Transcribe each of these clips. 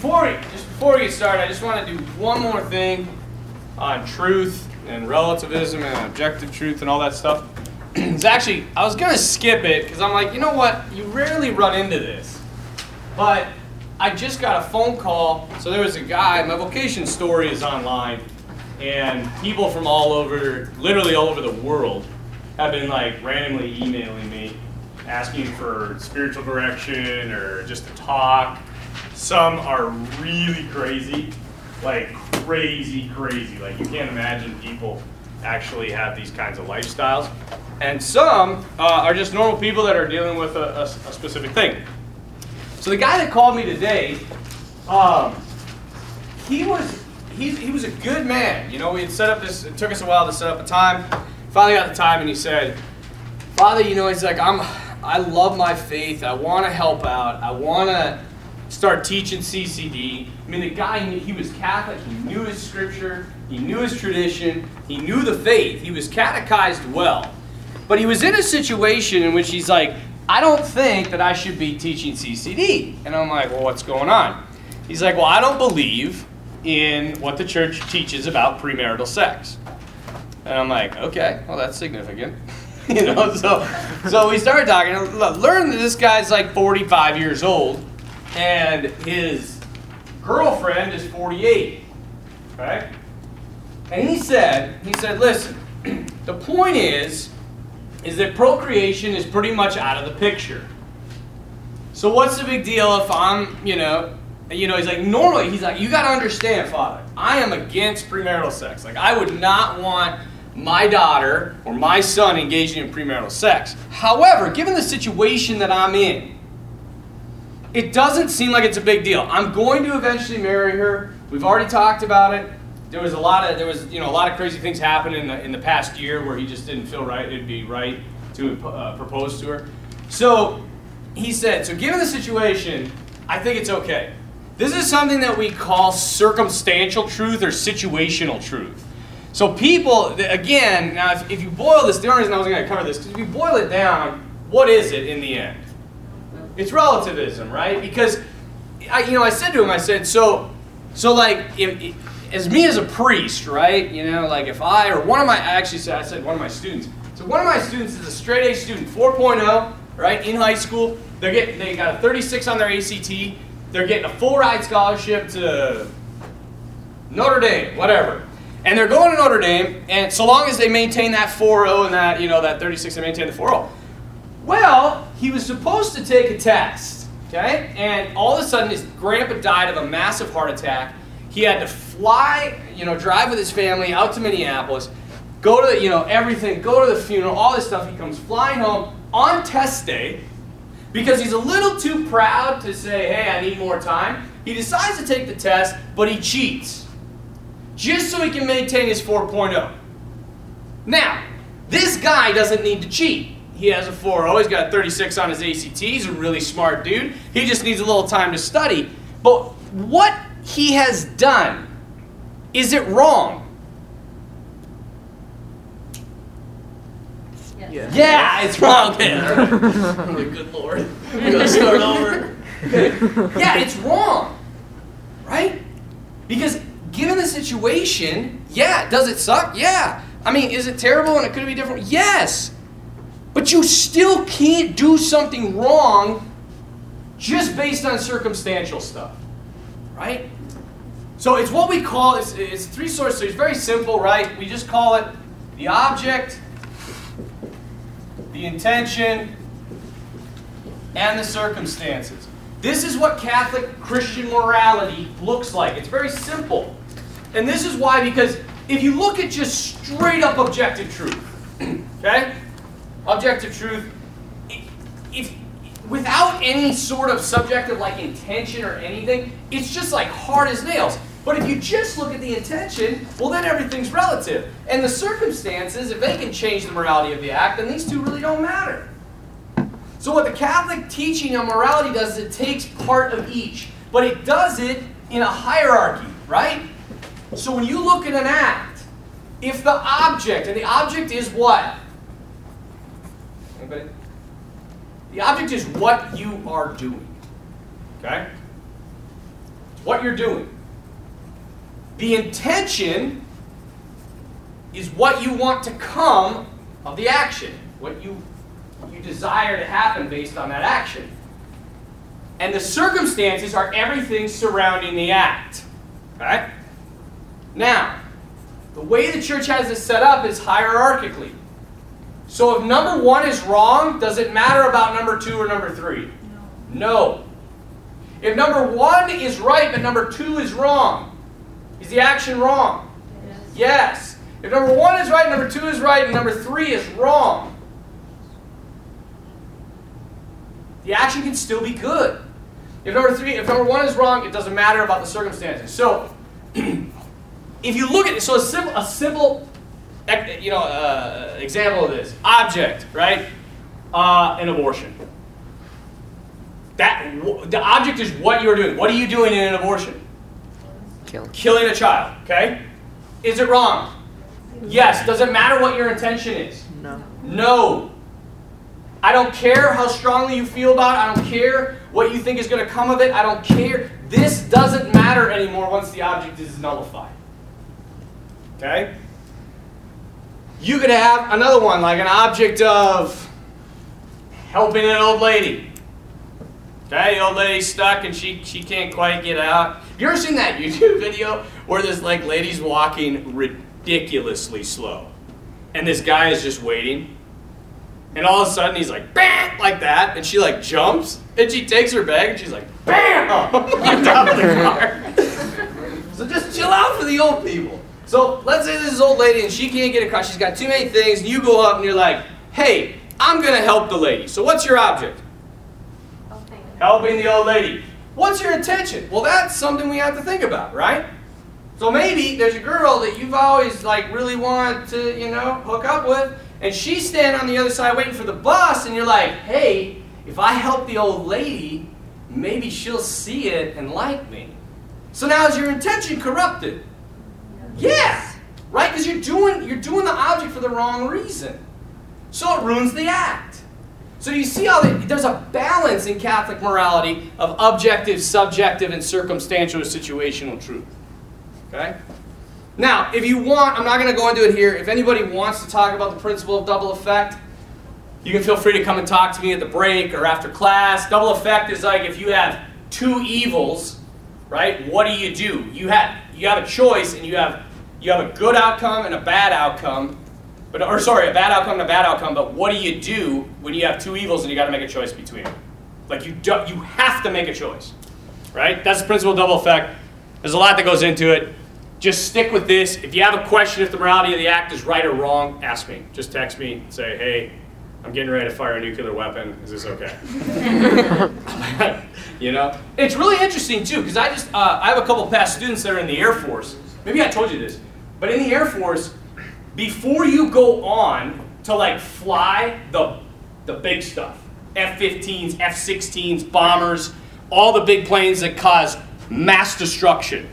before we just before we get started, I just want to do one more thing on truth and relativism and objective truth and all that stuff. it's actually I was gonna skip it because I'm like, you know what? You rarely run into this, but I just got a phone call. So there was a guy. My vocation story is online, and people from all over, literally all over the world, have been like randomly emailing me, asking for spiritual direction or just to talk. Some are really crazy, like crazy, crazy. Like you can't imagine people actually have these kinds of lifestyles. And some uh, are just normal people that are dealing with a, a, a specific thing. So the guy that called me today, um, he was he, he was a good man. You know, we had set up this. It took us a while to set up a time. Finally got the time, and he said, "Father, you know, he's like, I'm. I love my faith. I want to help out. I want to start teaching CCD. I mean, the guy he was Catholic. He knew his scripture. He knew his tradition. He knew the faith. He was catechized well." But he was in a situation in which he's like, I don't think that I should be teaching CCD. And I'm like, well, what's going on? He's like, well, I don't believe in what the church teaches about premarital sex. And I'm like, okay, well, that's significant. you know, so so we started talking. Learn that this guy's like 45 years old, and his girlfriend is 48. Okay? And he said, he said, listen, the point is, is that procreation is pretty much out of the picture. So what's the big deal if I'm, you know, you know, he's like, normally, he's like, you got to understand, Father, I am against premarital sex. Like, I would not want my daughter or my son engaging in premarital sex. However, given the situation that I'm in, it doesn't seem like it's a big deal. I'm going to eventually marry her. We've already talked about it there was a lot of there was you know a lot of crazy things happened in the in the past year where he just didn't feel right it'd be right to uh, propose to her. So he said, so given the situation, I think it's okay. This is something that we call circumstantial truth or situational truth. So people, again, now if, if you boil this, the only reason I was going to cover this, because if you boil it down, what is it in the end? It's relativism, right? Because, I, you know, I said to him, I said, so, so like, if, as me as a priest, right? You know, like if I or one of my I actually said I said one of my students. So one of my students is a straight A student, 4.0, right? In high school, they're getting they got a 36 on their ACT. They're getting a full ride scholarship to Notre Dame, whatever. And they're going to Notre Dame, and so long as they maintain that 4.0 and that, you know, that 36, they maintain the 4.0. Well, he was supposed to take a test, okay? And all of a sudden, his grandpa died of a massive heart attack. He had to fly, you know, drive with his family out to Minneapolis, go to, you know, everything, go to the funeral, all this stuff. He comes flying home on test day because he's a little too proud to say, hey, I need more time. He decides to take the test, but he cheats just so he can maintain his 4.0. Now, this guy doesn't need to cheat. He has a 4.0, he's got a 36 on his ACT, he's a really smart dude. He just needs a little time to study. But what he has done, is it wrong? Yes. Yeah, it's wrong. Okay. Good lord. We're gonna start over. yeah, it's wrong. Right? Because given the situation, yeah, does it suck? Yeah. I mean, is it terrible and it could be different? Yes. But you still can't do something wrong just based on circumstantial stuff right? So it's what we call, it's, it's three sources, so it's very simple, right? We just call it the object, the intention, and the circumstances. This is what Catholic Christian morality looks like. It's very simple. And this is why, because if you look at just straight up objective truth, okay? Objective truth, if without any sort of subjective like intention or anything, it's just like hard as nails. But if you just look at the intention, well, then everything's relative. And the circumstances, if they can change the morality of the act, then these two really don't matter. So, what the Catholic teaching on morality does is it takes part of each, but it does it in a hierarchy, right? So, when you look at an act, if the object, and the object is what? Anybody? The object is what you are doing. Okay? what you're doing. The intention is what you want to come of the action, what you, you desire to happen based on that action. And the circumstances are everything surrounding the act. Okay? Now, the way the church has this set up is hierarchically. So if number one is wrong, does it matter about number two or number three? No. no. If number one is right but number two is wrong, is the action wrong? Yes. yes. If number one is right, number two is right, and number three is wrong, the action can still be good. If number three, if number one is wrong, it doesn't matter about the circumstances. So, if you look at so a simple, a simple, you know, uh, example of this object, right? Uh, an abortion. That the object is what you're doing. What are you doing in an abortion? Kill. Killing a child. Okay. Is it wrong? Yes. Does it matter what your intention is? No. No. I don't care how strongly you feel about it. I don't care what you think is going to come of it. I don't care. This doesn't matter anymore once the object is nullified. Okay? You could have another one, like an object of helping an old lady. Okay, the old lady's stuck and she, she can't quite get out. You ever seen that YouTube video where this like lady's walking ridiculously slow? And this guy is just waiting and all of a sudden he's like, bam, like that, and she like jumps, and she takes her bag, and she's like, bam, on top of the car. so just chill out for the old people. So let's say this is old lady and she can't get across. She's got too many things, and you go up and you're like, hey, I'm gonna help the lady. So what's your object? Helping. Helping the old lady. What's your intention? Well, that's something we have to think about, right? So maybe there's a girl that you've always like really wanted to, you know, hook up with and she's standing on the other side waiting for the bus, and you're like, hey, if I help the old lady, maybe she'll see it and like me. So now is your intention corrupted? Yeah, right? Because you're doing you're doing the object for the wrong reason. So it ruins the act. So you see how there's a balance in Catholic morality of objective, subjective, and circumstantial situational truth. Okay? Now, if you want, I'm not going to go into it here. If anybody wants to talk about the principle of double effect, you can feel free to come and talk to me at the break or after class. Double effect is like if you have two evils, right? What do you do? You have you have a choice and you have you have a good outcome and a bad outcome. But or sorry, a bad outcome and a bad outcome, but what do you do when you have two evils and you got to make a choice between them? Like you do, you have to make a choice. Right? That's the principle of double effect. There's a lot that goes into it. Just stick with this. If you have a question if the morality of the act is right or wrong, ask me. Just text me. Say, hey, I'm getting ready to fire a nuclear weapon. Is this okay? you know, it's really interesting too because I just uh, I have a couple past students that are in the Air Force. Maybe I told you this, but in the Air Force, before you go on to like fly the the big stuff, F-15s, F-16s, bombers, all the big planes that cause mass destruction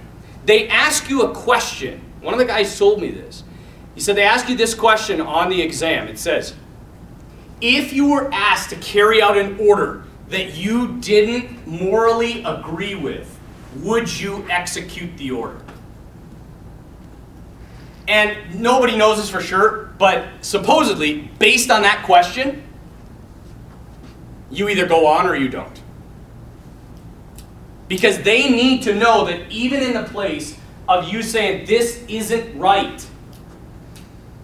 they ask you a question. One of the guys told me this. He said they ask you this question on the exam. It says, if you were asked to carry out an order that you didn't morally agree with, would you execute the order? And nobody knows this for sure, but supposedly, based on that question, you either go on or you don't. Because they need to know that even in the place of you saying this isn't right,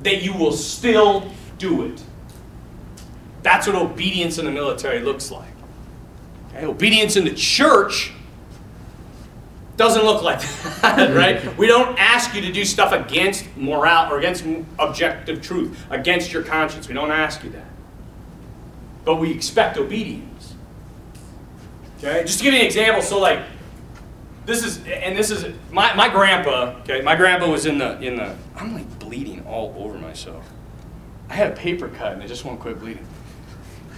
that you will still do it. That's what obedience in the military looks like. Okay? Obedience in the church doesn't look like that, right? We don't ask you to do stuff against morale or against objective truth, against your conscience. We don't ask you that. But we expect obedience. Okay, just to give you an example, so like this is and this is my, my grandpa, okay, my grandpa was in the in the I'm like bleeding all over myself. I had a paper cut and it just won't quit bleeding.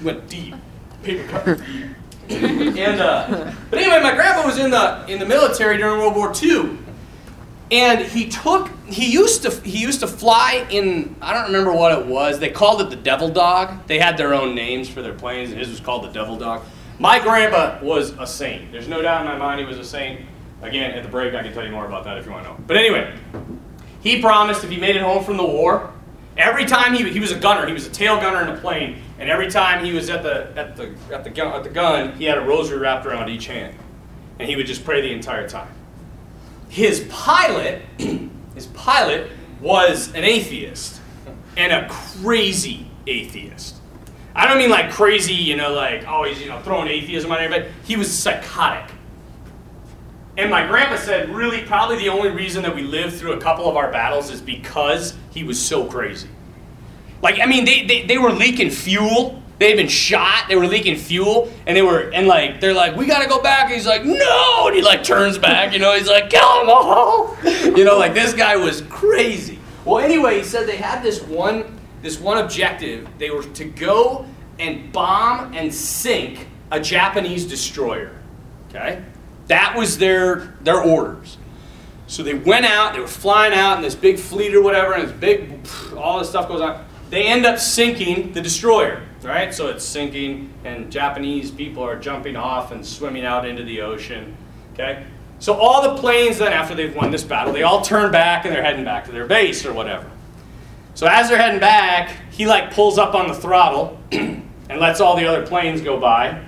Went deep. Paper cut and uh, but anyway, my grandpa was in the in the military during World War II. And he took he used to he used to fly in I don't remember what it was. They called it the Devil Dog. They had their own names for their planes, and his was called the Devil Dog. My grandpa was a saint. There's no doubt in my mind he was a saint. Again, at the break, I can tell you more about that if you want to know. But anyway, he promised if he made it home from the war, every time he, he was a gunner, he was a tail gunner in a plane, and every time he was at the, at, the, at, the gun, at the gun, he had a rosary wrapped around each hand. And he would just pray the entire time. His pilot, his pilot was an atheist, and a crazy atheist. I don't mean like crazy, you know, like oh, always, you know, throwing atheism on everybody. He was psychotic. And my grandpa said, really, probably the only reason that we lived through a couple of our battles is because he was so crazy. Like, I mean, they, they, they were leaking fuel. They had been shot. They were leaking fuel. And they were, and like, they're like, we gotta go back. And he's like, no. And he like turns back, you know, he's like, kill them all. You know, like this guy was crazy. Well, anyway, he said they had this one, this one objective. They were to go and bomb and sink a Japanese destroyer. Okay? That was their, their orders. So they went out, they were flying out in this big fleet or whatever, and this big, all this stuff goes on. They end up sinking the destroyer, right? So it's sinking, and Japanese people are jumping off and swimming out into the ocean, okay? So all the planes then, after they've won this battle, they all turn back and they're heading back to their base or whatever. So as they're heading back, he like pulls up on the throttle and lets all the other planes go by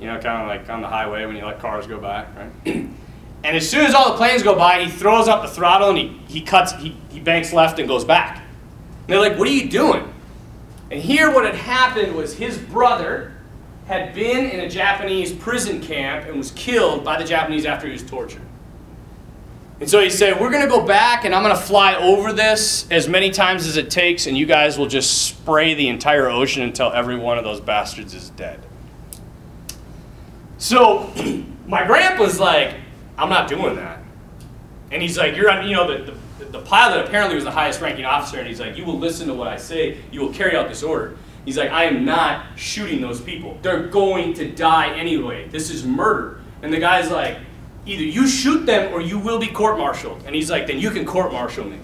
you know, kind of like on the highway when you let cars go by, right? and as soon as all the planes go by, he throws up the throttle and he, he cuts, he, he banks left and goes back. And they're like, what are you doing? And here what had happened was his brother had been in a Japanese prison camp and was killed by the Japanese after he was tortured. And so he said, We're going to go back and I'm going to fly over this as many times as it takes, and you guys will just spray the entire ocean until every one of those bastards is dead. So my grandpa's like, I'm not doing that. And he's like, you're on, you know, the, the, the pilot apparently was the highest ranking officer, and he's like, you will listen to what I say, you will carry out this order. He's like, I am not shooting those people. They're going to die anyway. This is murder. And the guy's like, either you shoot them or you will be court martialed. And he's like, then you can court martial me.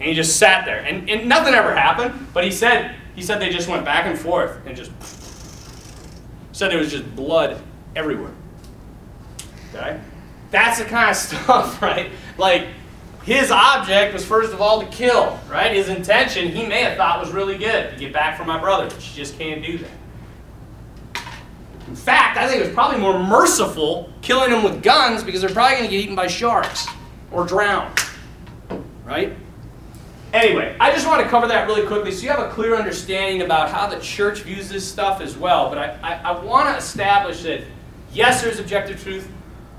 And he just sat there. And, and nothing ever happened, but he said, he said they just went back and forth and just said there was just blood everywhere. Okay? That's the kind of stuff, right? Like, his object was first of all to kill, right? His intention, he may have thought was really good to get back from my brother, but you just can't do that. In fact, I think it was probably more merciful killing them with guns because they're probably going to get eaten by sharks or drown, right? Anyway, I just want to cover that really quickly so you have a clear understanding about how the church views this stuff as well. But I, I, I want to establish that Yes, there's objective truth.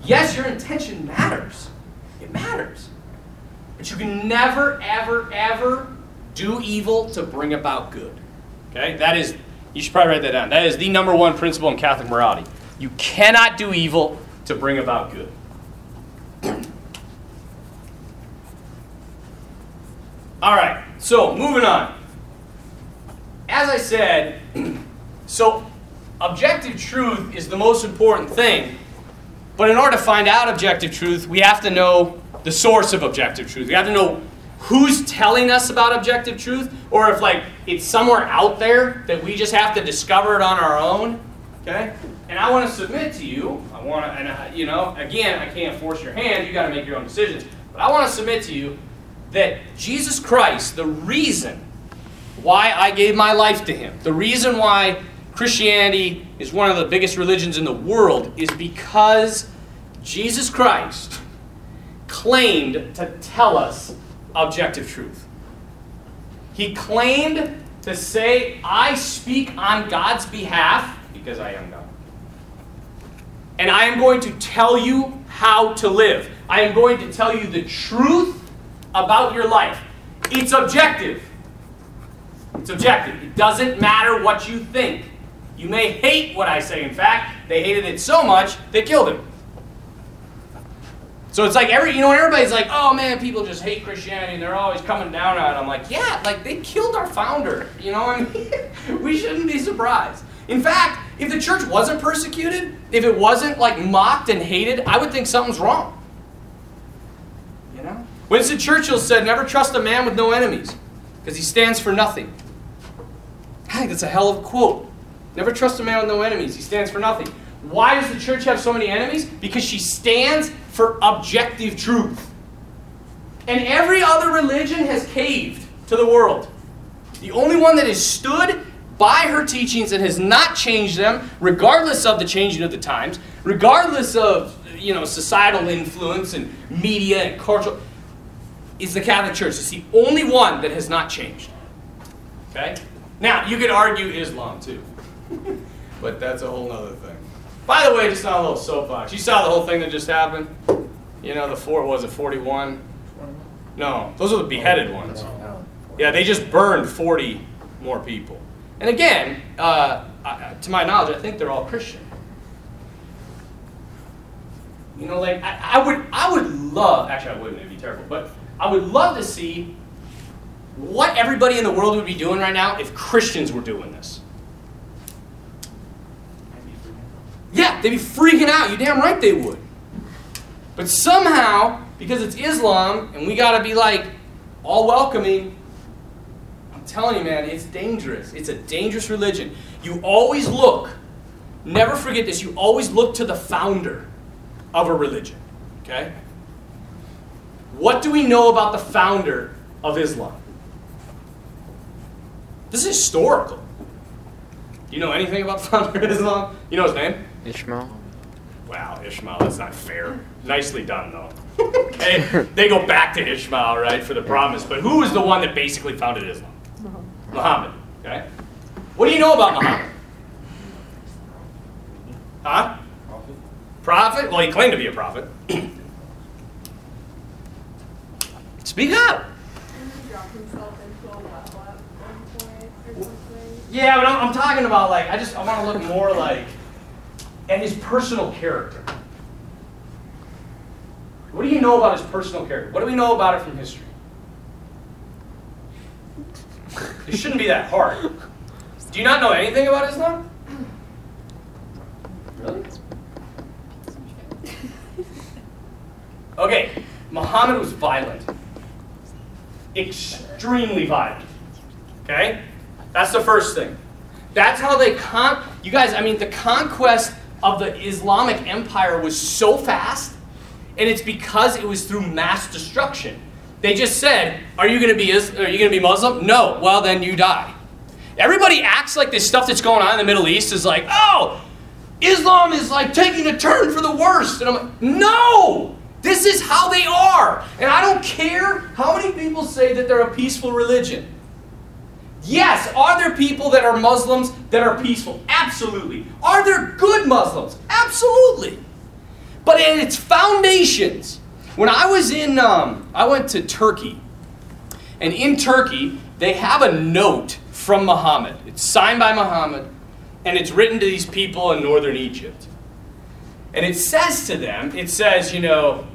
Yes, your intention matters. It matters. But you can never, ever, ever do evil to bring about good. Okay? That is, you should probably write that down. That is the number one principle in Catholic morality. You cannot do evil to bring about good. All right, so moving on. As I said, so objective truth is the most important thing. But in order to find out objective truth, we have to know the source of objective truth. We have to know who's telling us about objective truth, or if like it's somewhere out there that we just have to discover it on our own. Okay? And I want to submit to you. I want to, and I, you know, again, I can't force your hand. You got to make your own decisions. But I want to submit to you that Jesus Christ, the reason why I gave my life to Him, the reason why Christianity is one of the biggest religions in the world is because Jesus Christ claimed to tell us objective truth. He claimed to say, I speak on God's behalf because I am God. And I am going to tell you how to live. I am going to tell you the truth about your life. It's objective. It's objective. It doesn't matter what you think. You may hate what I say. In fact, they hated it so much, they killed him. So it's like every, you know, everybody's like, oh man, people just hate Christianity and they're always coming down on it. I'm like, yeah, like they killed our founder. You know, I mean, we shouldn't be surprised. In fact, if the church wasn't persecuted, if it wasn't like mocked and hated, I would think something's wrong. You know? Winston Churchill said, never trust a man with no enemies, because he stands for nothing. I think that's a hell of a quote. Never trust a man with no enemies. He stands for nothing. Why does the church have so many enemies? Because she stands for objective truth. And every other religion has caved to the world. The only one that has stood by her teachings and has not changed them, regardless of the changing of the times, regardless of you know societal influence and media and cultural, is the Catholic Church. It's the only one that has not changed. Okay? Now, you could argue Islam too. but that's a whole other thing. By the way, just on a little soapbox. You saw the whole thing that just happened? You know, the four was it 41? No, those are the beheaded ones. Yeah, they just burned 40 more people. And again, uh, to my knowledge, I think they're all Christian. You know, like I, I, would, I would love. Actually, I wouldn't. It'd be terrible. But I would love to see what everybody in the world would be doing right now if Christians were doing this. Yeah, they'd be freaking out. You damn right they would. But somehow, because it's Islam and we got to be like all welcoming, I'm telling you, man, it's dangerous. It's a dangerous religion. You always look, never forget this, you always look to the founder of a religion. Okay? What do we know about the founder of Islam? This is historical. Do you know anything about the founder of Islam? You know his name? Ishmael. Wow, Ishmael, that's not fair. Nicely done, though. okay, they go back to Ishmael, right, for the promise. But who is the one that basically founded Islam? Muhammad. Okay. What do you know about Muhammad? Huh? Prophet. Prophet? Well, he claimed to be a prophet. Speak up. Yeah, but I'm, I'm talking about like I just I want to look more like at his personal character. What do you know about his personal character? What do we know about it from history? It shouldn't be that hard. Do you not know anything about Islam? Really? Okay, Muhammad was violent. Extremely violent. Okay? That's the first thing. That's how they con you guys, I mean the conquest of the Islamic empire was so fast, and it's because it was through mass destruction. They just said, "Are you going to be are you going to be Muslim?" No. Well, then you die. Everybody acts like this stuff that's going on in the Middle East is like, "Oh, Islam is like taking a turn for the worst." And I'm like, "No! This is how they are." And I don't care how many people say that they're a peaceful religion. Yes, are there people that are Muslims that are peaceful? Absolutely. Are there good Muslims? Absolutely. But in its foundations, when I was in, um, I went to Turkey, and in Turkey, they have a note from Muhammad. It's signed by Muhammad, and it's written to these people in northern Egypt. And it says to them, it says, you know,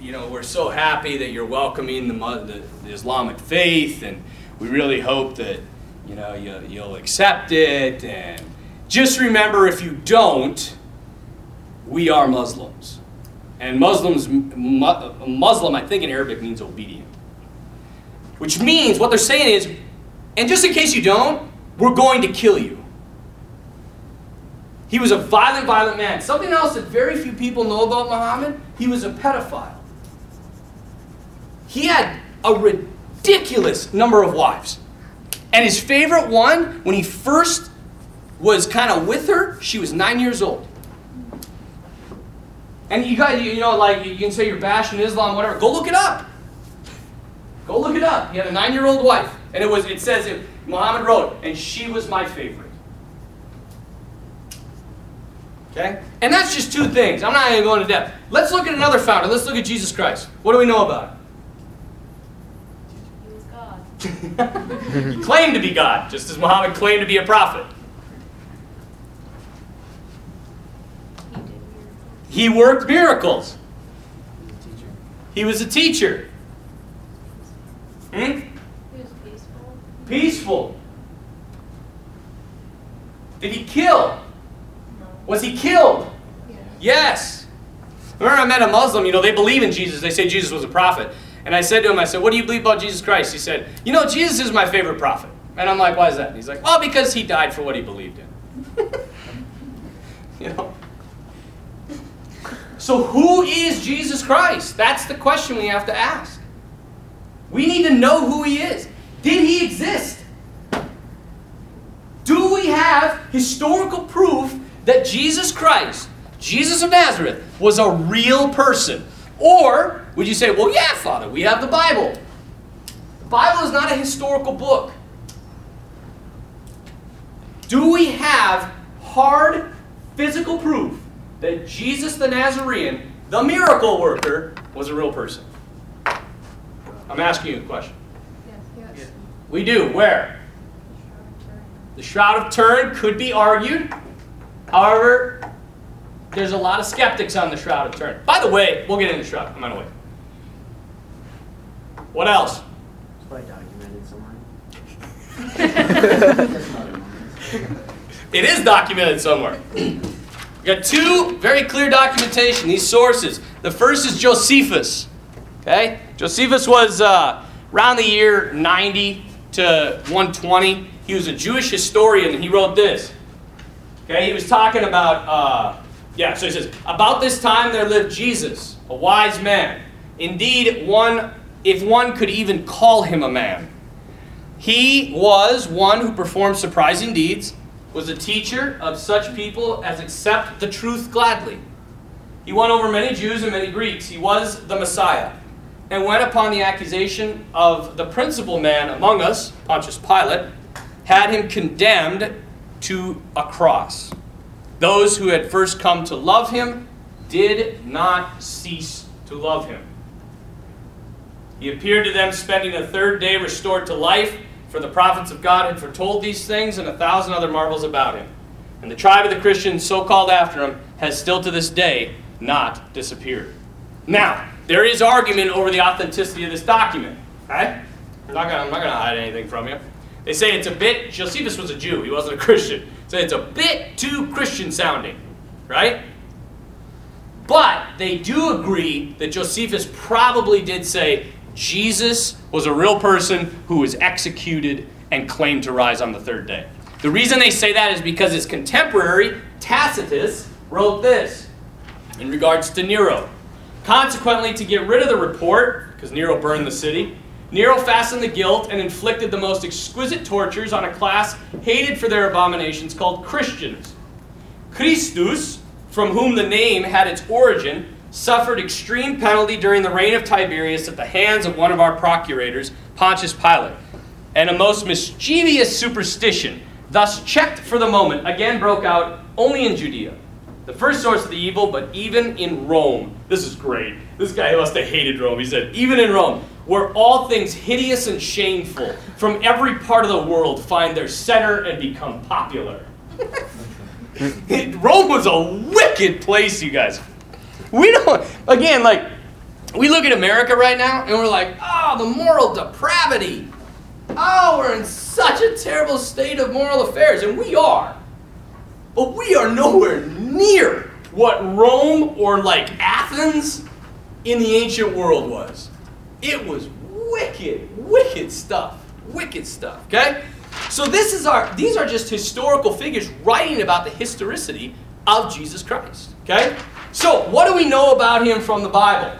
you know, we're so happy that you're welcoming the, the, the Islamic faith, and we really hope that you know you, you'll accept it. And just remember, if you don't, we are Muslims. And Muslims, Muslim, I think in Arabic means obedient. Which means what they're saying is, and just in case you don't, we're going to kill you. He was a violent, violent man. Something else that very few people know about Muhammad, he was a pedophile. He had a ridiculous number of wives. And his favorite one, when he first was kind of with her, she was nine years old. And you guys, you know, like you can say you're bashing Islam, whatever. Go look it up. Go look it up. He had a nine-year-old wife, and it was. It says it. Muhammad wrote, and she was my favorite. Okay, and that's just two things. I'm not even going to depth. Let's look at another founder. Let's look at Jesus Christ. What do we know about him? he claimed to be God, just as Muhammad claimed to be a prophet. He worked miracles. He was a teacher. Hmm? He was peaceful. Peaceful. Did he kill? Was he killed? Yes. Yes. Remember, I met a Muslim, you know, they believe in Jesus. They say Jesus was a prophet. And I said to him, I said, What do you believe about Jesus Christ? He said, You know, Jesus is my favorite prophet. And I'm like, Why is that? And he's like, Well, because he died for what he believed in. you know? So, who is Jesus Christ? That's the question we have to ask. We need to know who he is. Did he exist? Do we have historical proof that Jesus Christ, Jesus of Nazareth, was a real person? Or would you say, well, yeah, Father, we have the Bible. The Bible is not a historical book. Do we have hard physical proof that Jesus the Nazarene, the miracle worker, was a real person? I'm asking you a question. Yes, yes. We do. Where? The Shroud of Turin could be argued. However, there's a lot of skeptics on the Shroud of Turin. By the way, we'll get into Shroud. I'm on the way. What else? It's probably documented somewhere. It is documented somewhere. we got two very clear documentation, these sources. The first is Josephus. Okay? Josephus was uh, around the year 90 to 120. He was a Jewish historian and he wrote this. Okay? He was talking about, uh, yeah, so he says, About this time there lived Jesus, a wise man. Indeed, one, if one could even call him a man. He was one who performed surprising deeds, was a teacher of such people as accept the truth gladly. He won over many Jews and many Greeks. He was the Messiah. And when upon the accusation of the principal man among us, Pontius Pilate, had him condemned to a cross. Those who had first come to love him did not cease to love him. He appeared to them, spending a third day restored to life, for the prophets of God had foretold these things and a thousand other marvels about him. And the tribe of the Christians, so called after him, has still to this day not disappeared. Now, there is argument over the authenticity of this document. Okay? I'm not not gonna hide anything from you. They say it's a bit, Josephus was a Jew, he wasn't a Christian. So it's a bit too Christian sounding, right? But they do agree that Josephus probably did say Jesus was a real person who was executed and claimed to rise on the third day. The reason they say that is because his contemporary, Tacitus, wrote this in regards to Nero. Consequently, to get rid of the report, because Nero burned the city, Nero fastened the guilt and inflicted the most exquisite tortures on a class hated for their abominations called Christians. Christus, from whom the name had its origin, suffered extreme penalty during the reign of Tiberius at the hands of one of our procurators, Pontius Pilate. And a most mischievous superstition, thus checked for the moment, again broke out only in Judea. The first source of the evil, but even in Rome. This is great. This guy must have hated Rome. He said, even in Rome, where all things hideous and shameful from every part of the world find their center and become popular. Rome was a wicked place, you guys. We don't, again, like, we look at America right now and we're like, oh, the moral depravity. Oh, we're in such a terrible state of moral affairs. And we are. But we are nowhere near what Rome or like Athens in the ancient world was. It was wicked, wicked stuff. Wicked stuff, okay? So this is our these are just historical figures writing about the historicity of Jesus Christ, okay? So, what do we know about him from the Bible?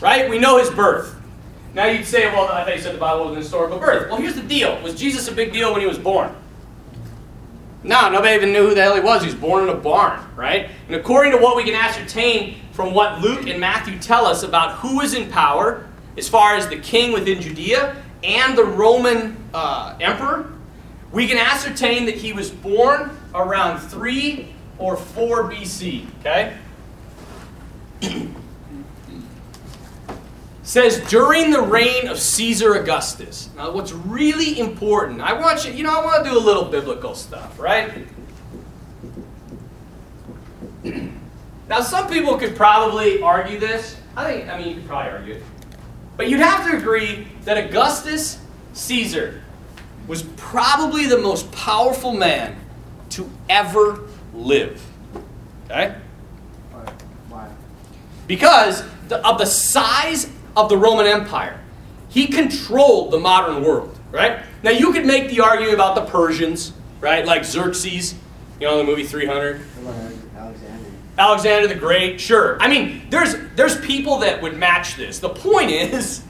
Right? We know his birth. Now you'd say, well, I thought you said the Bible was an historical birth. Well, here's the deal. Was Jesus a big deal when he was born? No, nobody even knew who the hell he was. He was born in a barn, right? And according to what we can ascertain from what Luke and Matthew tell us about who is in power, as far as the king within Judea and the Roman uh, emperor, we can ascertain that he was born around 3 or 4 BC, okay? says during the reign of Caesar Augustus. Now, what's really important, I want you, you know, I want to do a little biblical stuff, right? now, some people could probably argue this. I think, I mean, you could probably argue it. But you'd have to agree that Augustus Caesar was probably the most powerful man to ever live. Okay? Why? Because of the size of the Roman Empire. He controlled the modern world, right? Now you could make the argument about the Persians, right? Like Xerxes, you know, the movie 300. Alexander? The Great, sure. I mean, there's there's people that would match this. The point is,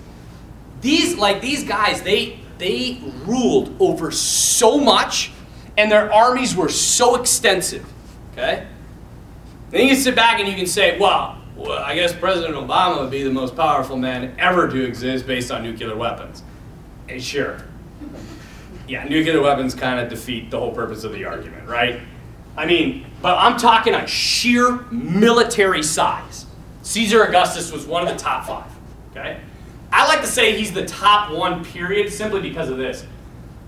these like these guys, they they ruled over so much, and their armies were so extensive. Okay. Then you can sit back and you can say, well, well, I guess President Obama would be the most powerful man ever to exist based on nuclear weapons. And sure. Yeah, nuclear weapons kind of defeat the whole purpose of the argument, right? I mean, but I'm talking on sheer military size. Caesar Augustus was one of the top five, okay? I like to say he's the top one, period, simply because of this.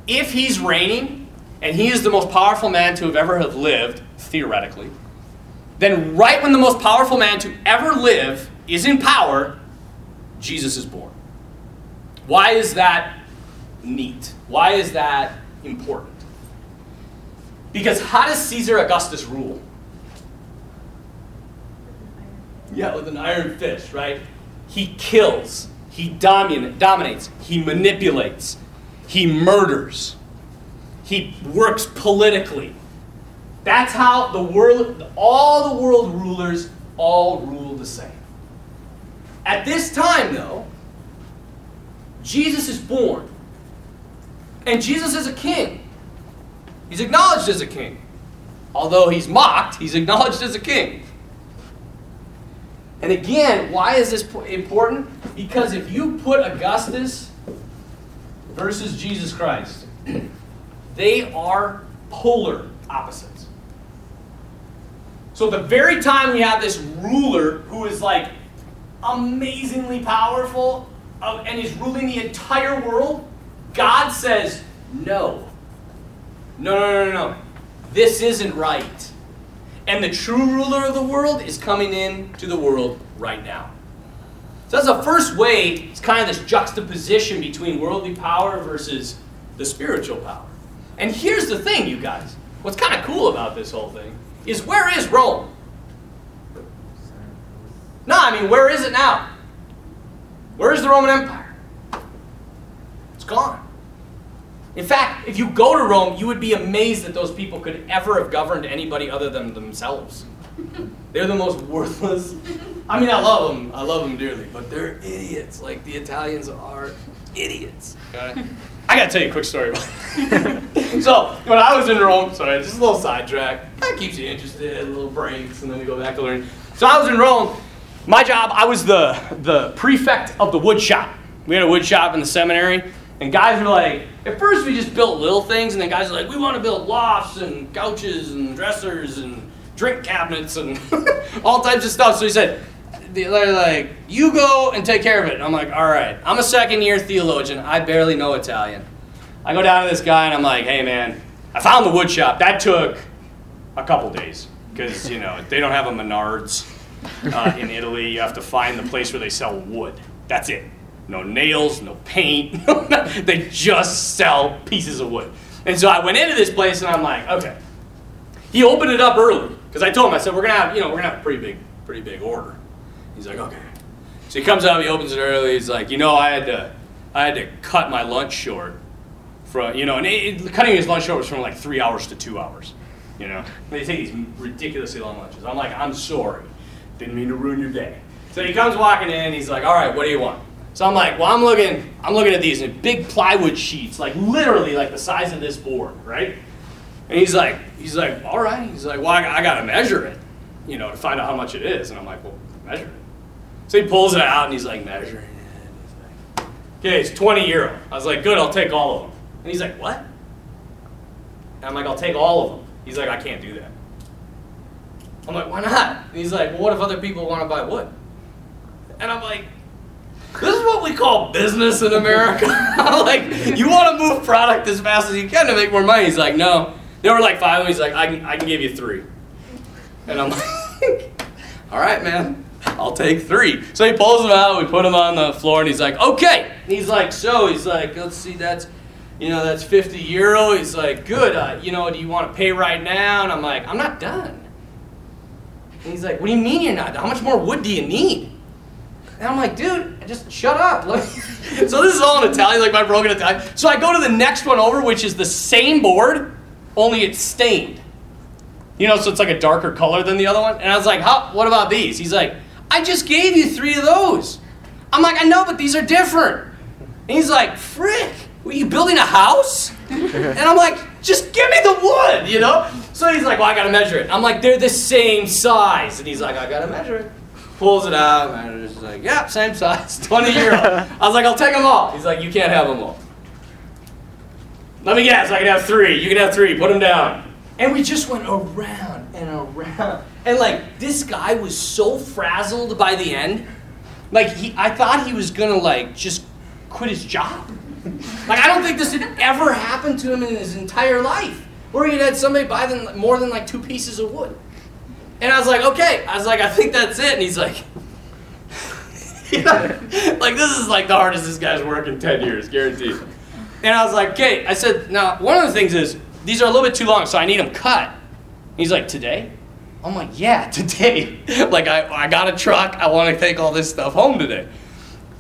If he's reigning, and he is the most powerful man to have ever have lived, theoretically, then right when the most powerful man to ever live is in power, Jesus is born. Why is that neat? Why is that important? Because how does Caesar Augustus rule? Yeah, with an iron fist, right? He kills, he domin- dominates, he manipulates, he murders, he works politically. That's how the world, all the world rulers all rule the same. At this time, though, Jesus is born. And Jesus is a king. He's acknowledged as a king. Although he's mocked, he's acknowledged as a king. And again, why is this important? Because if you put Augustus versus Jesus Christ, they are polar opposites. So, the very time we have this ruler who is like amazingly powerful uh, and is ruling the entire world, God says, no. No, no, no, no. This isn't right. And the true ruler of the world is coming into the world right now. So that's the first way, it's kind of this juxtaposition between worldly power versus the spiritual power. And here's the thing, you guys. What's kind of cool about this whole thing is where is Rome? No, I mean, where is it now? Where is the Roman Empire? It's gone. In fact, if you go to Rome, you would be amazed that those people could ever have governed anybody other than themselves. They're the most worthless. I mean, I love them. I love them dearly, but they're idiots. Like the Italians are idiots. Okay? I gotta tell you a quick story about it. so, when I was in Rome, sorry, just a little sidetrack. That keeps you interested, little breaks, and then we go back to learning. So, I was in Rome. My job, I was the, the prefect of the wood shop. We had a wood shop in the seminary, and guys were like, at first we just built little things, and then guys were like, we want to build lofts and couches and dressers and drink cabinets and all types of stuff. So he said, they're like, you go and take care of it. And I'm like, all right. I'm a second year theologian. I barely know Italian. I go down to this guy and I'm like, hey man, I found the wood shop. That took a couple days because you know they don't have a Menards uh, in Italy. You have to find the place where they sell wood. That's it. No nails, no paint. they just sell pieces of wood. And so I went into this place and I'm like, okay. He opened it up early because I told him I said we're gonna have you know we're gonna have a pretty big pretty big order. He's like, okay. So he comes up, he opens it early. He's like, you know, I had to, I had to cut my lunch short, from you know, and it, cutting his lunch short was from like three hours to two hours. You know, they take these ridiculously long lunches. I'm like, I'm sorry, didn't mean to ruin your day. So he comes walking in. He's like, all right, what do you want? So I'm like, well, I'm looking, I'm looking at these big plywood sheets, like literally like the size of this board, right? And he's like, he's like, all right. He's like, well, I, I got to measure it, you know, to find out how much it is. And I'm like, well, measure it. So he pulls it out and he's like measuring it. Like, okay, it's 20 euro. I was like, good, I'll take all of them. And he's like, what? And I'm like, I'll take all of them. He's like, I can't do that. I'm like, why not? And he's like, well, what if other people want to buy wood? And I'm like, this is what we call business in America. Like, you want to move product as fast as you can to make more money? He's like, no. They were like five them. He's like, I can, I can give you three. And I'm like, all right, man. I'll take three. So he pulls them out, we put them on the floor, and he's like, okay. And he's like, so, he's like, let's see, that's, you know, that's 50 euro. He's like, good, uh, you know, do you want to pay right now? And I'm like, I'm not done. And he's like, what do you mean you're not done? How much more wood do you need? And I'm like, dude, just shut up. So this is all in Italian, like my broken Italian. So I go to the next one over, which is the same board, only it's stained. You know, so it's like a darker color than the other one. And I was like, how, what about these? He's like, I just gave you three of those. I'm like, I know, but these are different. And he's like, frick, were you building a house? and I'm like, just give me the wood, you know? So he's like, well, I gotta measure it. I'm like, they're the same size. And he's like, I gotta measure it. Pulls it out, and it's like, yeah, same size, 20 year old. I was like, I'll take them all. He's like, you can't have them all. Let me guess, I can have three. You can have three. Put them down. And we just went around and around. And like, this guy was so frazzled by the end. Like, he, I thought he was gonna like just quit his job. Like, I don't think this had ever happened to him in his entire life, where he'd had somebody buy them more than like two pieces of wood. And I was like, okay. I was like, I think that's it. And he's like, like this is like the hardest this guy's worked in 10 years, guaranteed. And I was like, okay. I said, now one of the things is these are a little bit too long, so I need them cut. He's like, today? I'm like, yeah, today. like I, I got a truck. I want to take all this stuff home today.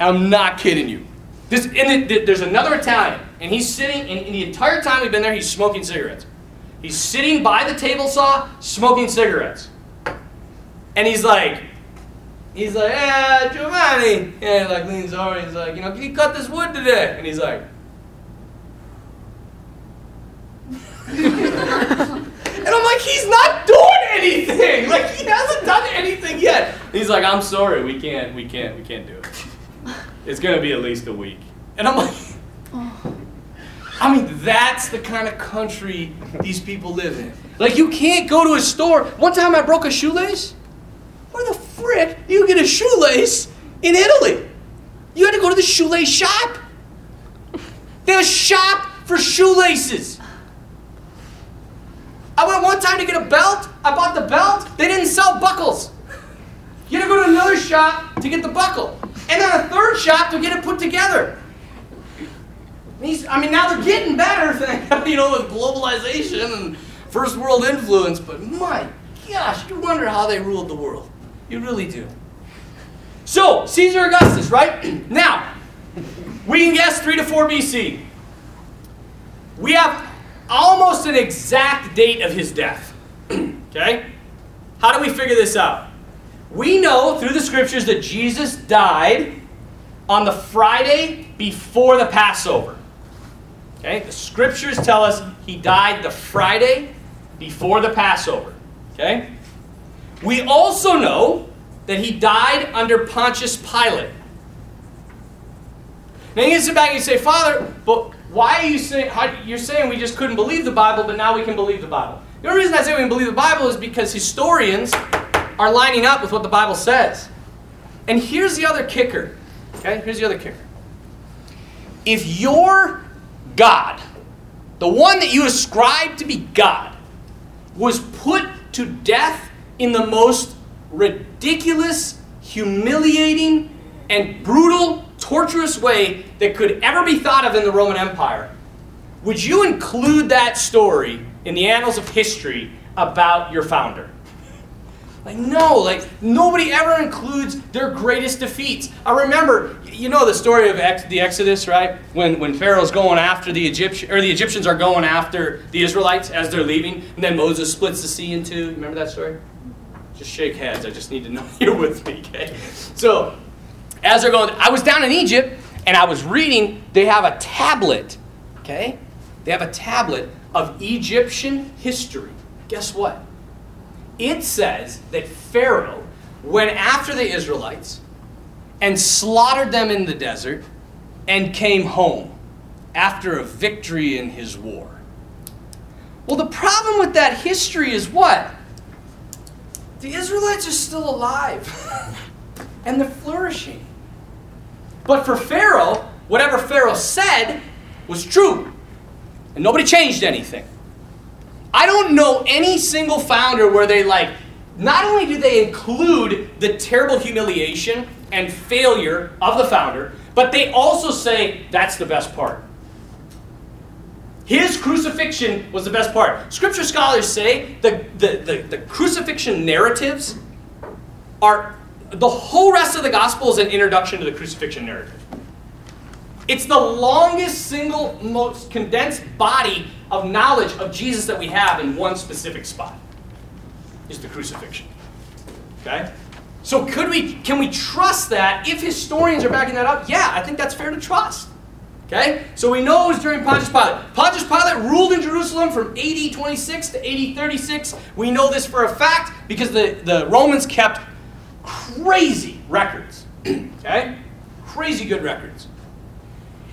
I'm not kidding you. This, and it, there's another Italian, and he's sitting, and, and the entire time we've been there, he's smoking cigarettes. He's sitting by the table saw, smoking cigarettes. And he's like, he's like, yeah, Giovanni. He like leans over, and he's like, you know, can you cut this wood today? And he's like, and I'm like, he's not doing anything. Like he hasn't done anything yet. And he's like, I'm sorry, we can't, we can't, we can't do it. It's gonna be at least a week. And I'm like, I mean, that's the kind of country these people live in. Like, you can't go to a store. One time I broke a shoelace. You get a shoelace in Italy? You had to go to the shoelace shop. They have a shop for shoelaces. I went one time to get a belt. I bought the belt. They didn't sell buckles. You had to go to another shop to get the buckle. And then a third shop to get it put together. I mean, now they're getting better, you know, with globalization and first world influence. But my gosh, you wonder how they ruled the world. You really do. So, Caesar Augustus, right? now, we can guess 3 to 4 BC. We have almost an exact date of his death. okay? How do we figure this out? We know through the scriptures that Jesus died on the Friday before the Passover. Okay? The scriptures tell us he died the Friday before the Passover. Okay? We also know that he died under Pontius Pilate. Now you sit back and you say, Father, but why are you saying how, you're saying we just couldn't believe the Bible, but now we can believe the Bible? The only reason I say we can believe the Bible is because historians are lining up with what the Bible says. And here's the other kicker. Okay, here's the other kicker. If your God, the one that you ascribe to be God, was put to death in the most ridiculous, humiliating, and brutal, torturous way that could ever be thought of in the Roman Empire, would you include that story in the annals of history about your founder? Like, no, like, nobody ever includes their greatest defeats. I remember, you know the story of ex- the Exodus, right? When, when Pharaoh's going after the Egyptians, or the Egyptians are going after the Israelites as they're leaving, and then Moses splits the sea in two. Remember that story? Just shake heads. I just need to know you're with me, okay? So, as they're going, I was down in Egypt, and I was reading, they have a tablet, okay? They have a tablet of Egyptian history. Guess what? it says that Pharaoh went after the Israelites and slaughtered them in the desert and came home after a victory in his war. Well, the problem with that history is what? The Israelites are still alive and they're flourishing. But for Pharaoh, whatever Pharaoh said was true, and nobody changed anything. I don't know any single founder where they like, not only do they include the terrible humiliation and failure of the founder, but they also say that's the best part. His crucifixion was the best part. Scripture scholars say the, the, the, the crucifixion narratives are the whole rest of the gospel is an introduction to the crucifixion narrative. It's the longest, single, most condensed body of knowledge of Jesus that we have in one specific spot. is the crucifixion. Okay? So could we can we trust that if historians are backing that up? Yeah, I think that's fair to trust. Okay? So we know it was during Pontius Pilate. Pontius Pilate ruled in Jerusalem from AD 26 to AD 36. We know this for a fact because the, the Romans kept crazy records. okay? Crazy good records.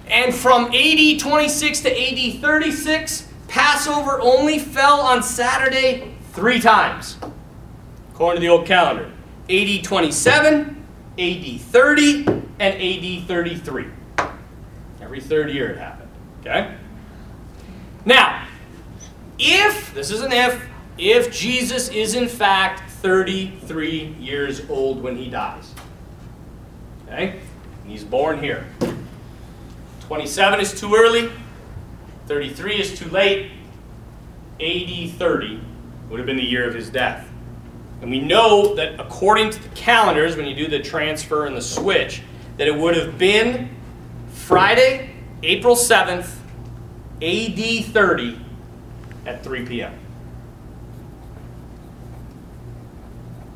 And from AD 26 to AD 36, Passover only fell on Saturday three times, according to the old calendar AD 27, AD 30, and AD 33. Every third year it happened. Okay? Now, if, this is an if, if Jesus is in fact 33 years old when he dies, okay? And he's born here. 27 is too early, 33 is too late, AD 30 would have been the year of his death. And we know that according to the calendars, when you do the transfer and the switch, that it would have been Friday, April 7th, AD 30 at 3 p.m.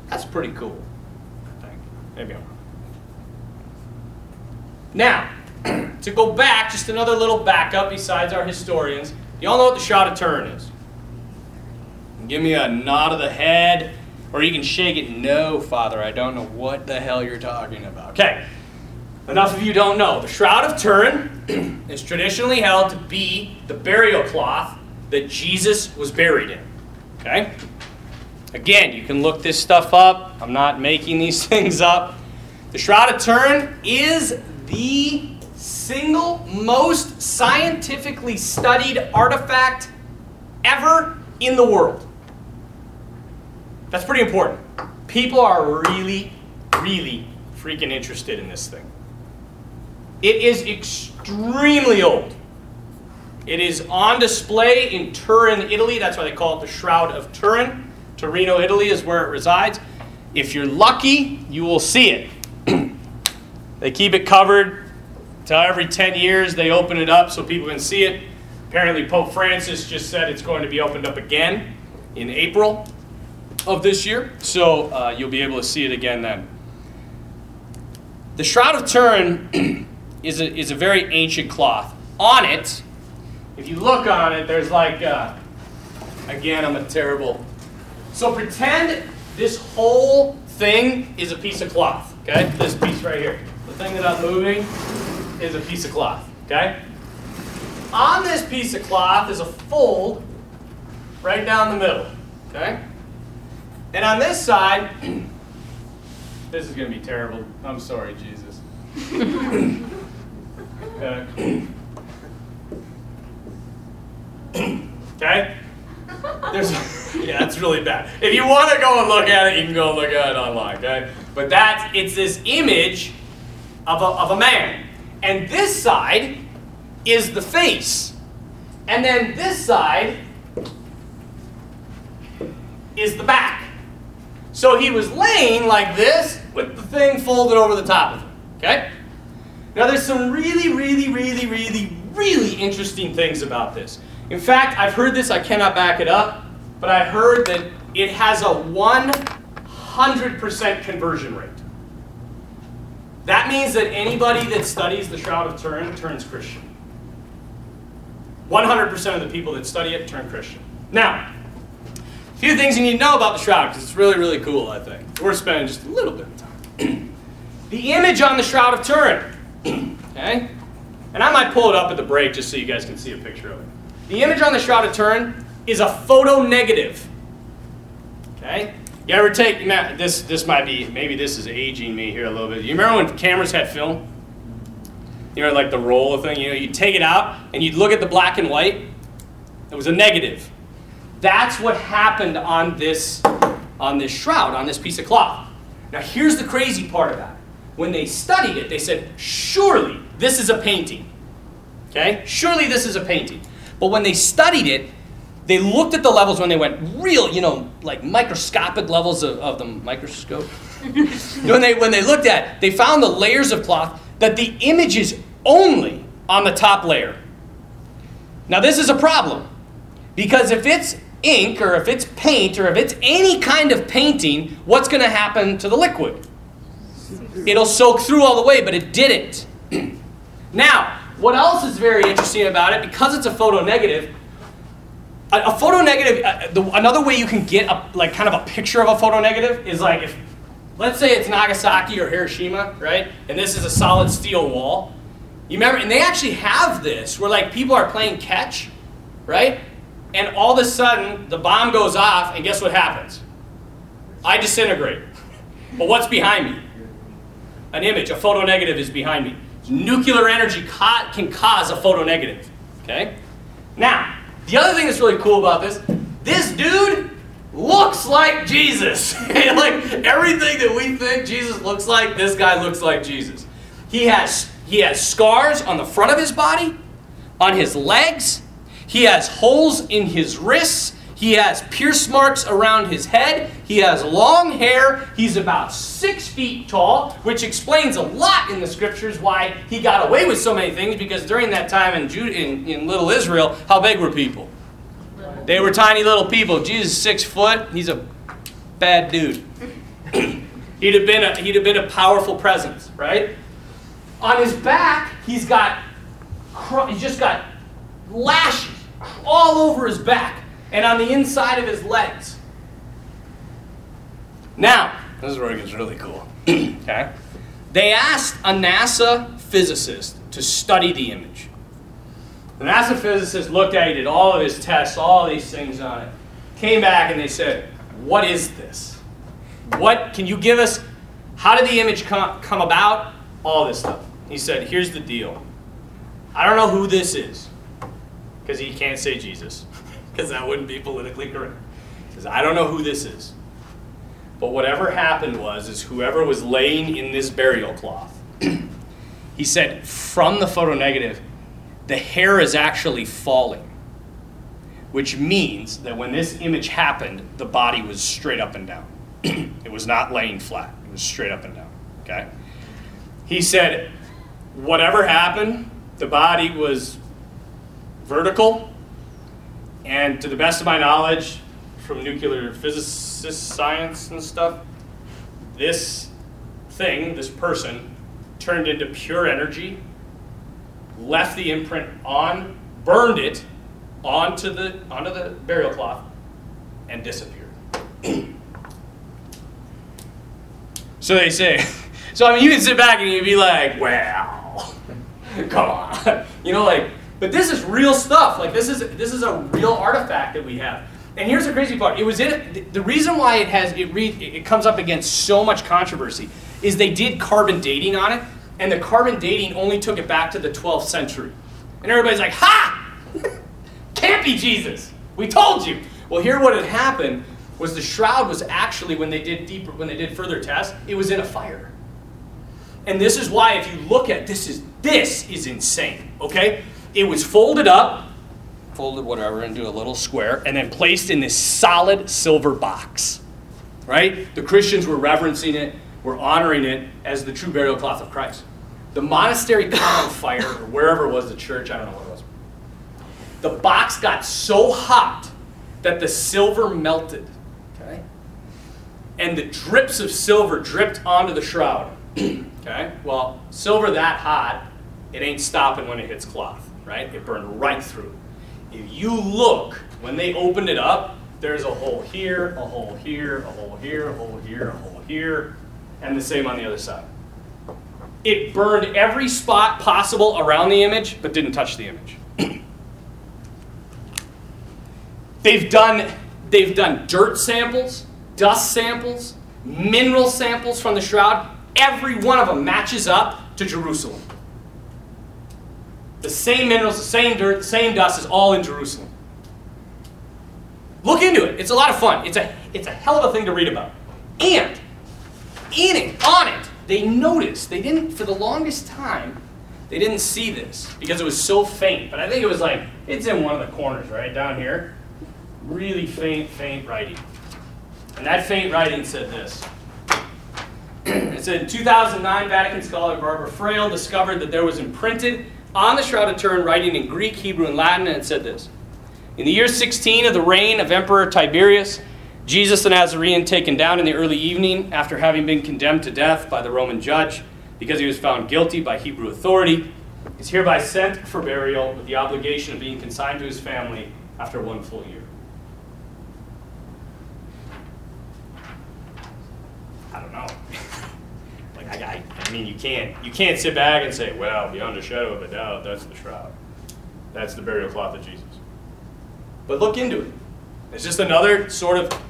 That's pretty cool. Maybe I'm wrong. Now, to go back, just another little backup besides our historians. Y'all know what the Shroud of Turin is? Give me a nod of the head, or you can shake it. No, Father, I don't know what the hell you're talking about. Okay, enough of you don't know. The Shroud of Turin is traditionally held to be the burial cloth that Jesus was buried in. Okay? Again, you can look this stuff up. I'm not making these things up. The Shroud of Turin is the single most scientifically studied artifact ever in the world. That's pretty important. People are really, really freaking interested in this thing. It is extremely old. It is on display in Turin, Italy. That's why they call it the Shroud of Turin. Torino, Italy is where it resides. If you're lucky, you will see it. they keep it covered till every 10 years they open it up so people can see it. Apparently, Pope Francis just said it's going to be opened up again in April of this year, so uh, you'll be able to see it again then. The Shroud of Turin is a, is a very ancient cloth. On it, if you look on it, there's like, uh, again, I'm a terrible. So pretend this whole thing is a piece of cloth, okay? This piece right here. The thing that I'm moving is a piece of cloth, okay? On this piece of cloth is a fold right down the middle, okay? And on this side, this is going to be terrible. I'm sorry, Jesus. Uh, okay? There's, yeah, it's really bad. If you want to go and look at it, you can go and look at it online, okay? But that's, it's this image of a, of a man. And this side is the face. And then this side is the back. So he was laying like this with the thing folded over the top of him. Okay? Now there's some really, really, really, really, really interesting things about this. In fact, I've heard this, I cannot back it up, but I heard that it has a 100% conversion rate. That means that anybody that studies the Shroud of Turin turns Christian. 100% of the people that study it turn Christian. Now, a few things you need to know about the Shroud, because it's really, really cool, I think. We're spending just a little bit of time. the image on the Shroud of Turin, okay? And I might pull it up at the break just so you guys can see a picture of it. The image on the Shroud of Turin is a photo negative. Okay? You ever take this? This might be maybe this is aging me here a little bit. You remember when cameras had film? You know, like the roll thing. You know, you'd take it out and you'd look at the black and white. It was a negative. That's what happened on this on this shroud on this piece of cloth. Now here's the crazy part about it. When they studied it, they said, "Surely this is a painting." Okay? Surely this is a painting. But when they studied it, they looked at the levels when they went real, you know, like microscopic levels of, of the microscope. when they when they looked at, they found the layers of cloth that the image is only on the top layer. Now this is a problem because if it's ink or if it's paint or if it's any kind of painting, what's going to happen to the liquid? It'll soak through all the way, but it didn't. now, what else is very interesting about it? Because it's a photo negative, a, a photo negative, uh, the, another way you can get a, like kind of a picture of a photo negative is like if, let's say it's Nagasaki or Hiroshima, right? And this is a solid steel wall. You remember, and they actually have this where like people are playing catch, right? And all of a sudden the bomb goes off, and guess what happens? I disintegrate. But what's behind me? An image, a photo negative is behind me. Nuclear energy ca- can cause a photo negative. Okay? Now, the other thing that's really cool about this, this dude looks like Jesus. like everything that we think Jesus looks like, this guy looks like Jesus. He has he has scars on the front of his body, on his legs. He has holes in his wrists. He has pierce marks around his head. He has long hair. He's about six feet tall, which explains a lot in the scriptures why he got away with so many things. Because during that time in, Jude, in, in little Israel, how big were people? They were tiny little people. Jesus is six foot. He's a bad dude. he'd have been a, he'd have been a powerful presence, right? On his back, he's got he's just got lashes all over his back and on the inside of his legs. Now, this is where it gets really cool. okay? They asked a NASA physicist to study the image. The NASA physicist looked at it, did all of his tests, all these things on it, came back and they said, What is this? What can you give us? How did the image come, come about? All this stuff. He said, Here's the deal. I don't know who this is, because he can't say Jesus, because that wouldn't be politically correct. He says, I don't know who this is. But whatever happened was, is whoever was laying in this burial cloth, he said, from the photo negative, the hair is actually falling, which means that when this image happened, the body was straight up and down. it was not laying flat, it was straight up and down. Okay? He said, whatever happened, the body was vertical, and to the best of my knowledge, from nuclear physicist science and stuff, this thing, this person, turned into pure energy, left the imprint on, burned it onto the onto the burial cloth, and disappeared. so they say. So I mean, you can sit back and you'd be like, "Well, come on," you know, like. But this is real stuff. Like this is this is a real artifact that we have. And here's the crazy part. It was in the reason why it has it read it comes up against so much controversy is they did carbon dating on it, and the carbon dating only took it back to the 12th century. And everybody's like, "Ha! Can't be Jesus. We told you." Well, here what had happened was the shroud was actually when they did deeper when they did further tests, it was in a fire. And this is why if you look at this is this is insane, okay? It was folded up, folded whatever into a little square, and then placed in this solid silver box. Right? The Christians were reverencing it, were honoring it as the true burial cloth of Christ. The monastery caught on fire, or wherever it was the church, I don't know what it was. The box got so hot that the silver melted. Okay? And the drips of silver dripped onto the shroud. okay? Well, silver that hot, it ain't stopping when it hits cloth, right? It burned right through. If you look, when they opened it up, there's a hole here, a hole here, a hole here, a hole here, a hole here, and the same on the other side. It burned every spot possible around the image, but didn't touch the image. they've done they've done dirt samples, dust samples, mineral samples from the shroud. Every one of them matches up to Jerusalem. The same minerals, the same dirt, the same dust is all in Jerusalem. Look into it. It's a lot of fun. It's a, it's a hell of a thing to read about. And in it, on it, they noticed, they didn't, for the longest time, they didn't see this because it was so faint. But I think it was like, it's in one of the corners, right down here. Really faint, faint writing. And that faint writing said this. it said, in 2009, Vatican scholar Barbara Frale discovered that there was imprinted on the Shroud of Turin writing in Greek, Hebrew, and Latin, and it said this In the year 16 of the reign of Emperor Tiberius, Jesus the Nazarene taken down in the early evening after having been condemned to death by the Roman judge because he was found guilty by Hebrew authority, is hereby sent for burial with the obligation of being consigned to his family after one full year. I don't know. I, I, mean, you can't you can't sit back and say, well, beyond a shadow of a doubt, that's the shroud, that's the burial cloth of Jesus. But look into it. It's just another sort of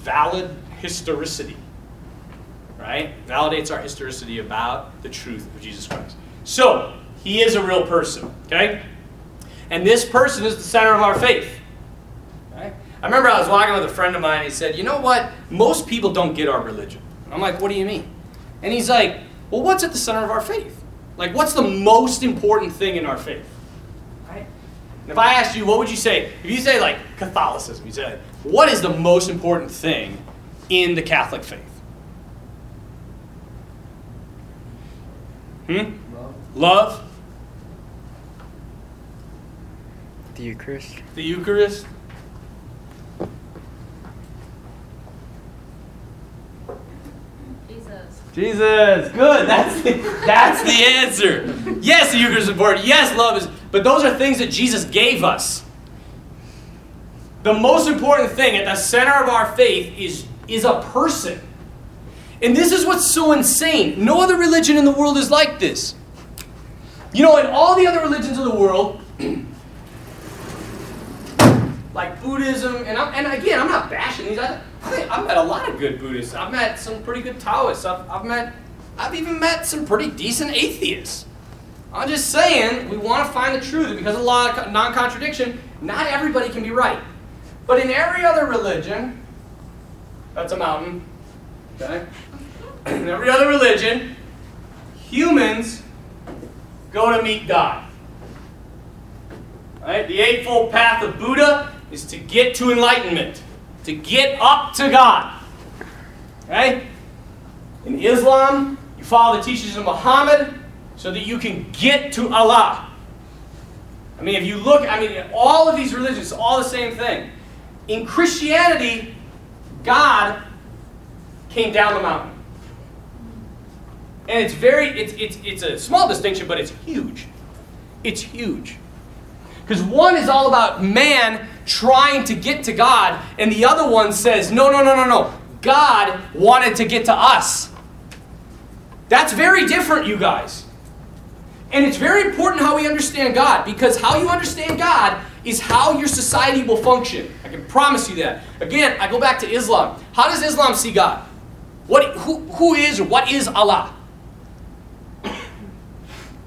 valid historicity, right? Validates our historicity about the truth of Jesus Christ. So he is a real person, okay? And this person is the center of our faith. I remember I was walking with a friend of mine. And he said, "You know what? Most people don't get our religion." I'm like, "What do you mean?" And he's like, "Well, what's at the center of our faith? Like, what's the most important thing in our faith?" Right? And if I asked you, what would you say? If you say like Catholicism, you say, "What is the most important thing in the Catholic faith?" Hmm? Love. Love, The Eucharist. the Eucharist. Jesus. Good. That's the, that's the answer. Yes, the Eucharist is important. Yes, love is. But those are things that Jesus gave us. The most important thing at the center of our faith is, is a person. And this is what's so insane. No other religion in the world is like this. You know, in all the other religions of the world, like Buddhism, and, I'm, and again, I'm not bashing these. I, I I've met a lot of good Buddhists. I've met some pretty good Taoists. I've, I've met, I've even met some pretty decent atheists. I'm just saying, we want to find the truth because of law of non-contradiction. Not everybody can be right, but in every other religion, that's a mountain. Okay. In every other religion, humans go to meet God. Right? The Eightfold Path of Buddha is to get to enlightenment, to get up to God. Right? In Islam, you follow the teachings of Muhammad so that you can get to Allah. I mean, if you look, I mean, all of these religions, all the same thing. In Christianity, God came down the mountain. And it's very, it's, it's, it's a small distinction, but it's huge. It's huge. Because one is all about man trying to get to God, and the other one says, no, no, no, no, no. God wanted to get to us. That's very different, you guys. And it's very important how we understand God, because how you understand God is how your society will function. I can promise you that. Again, I go back to Islam. How does Islam see God? What, who, who is or what is Allah?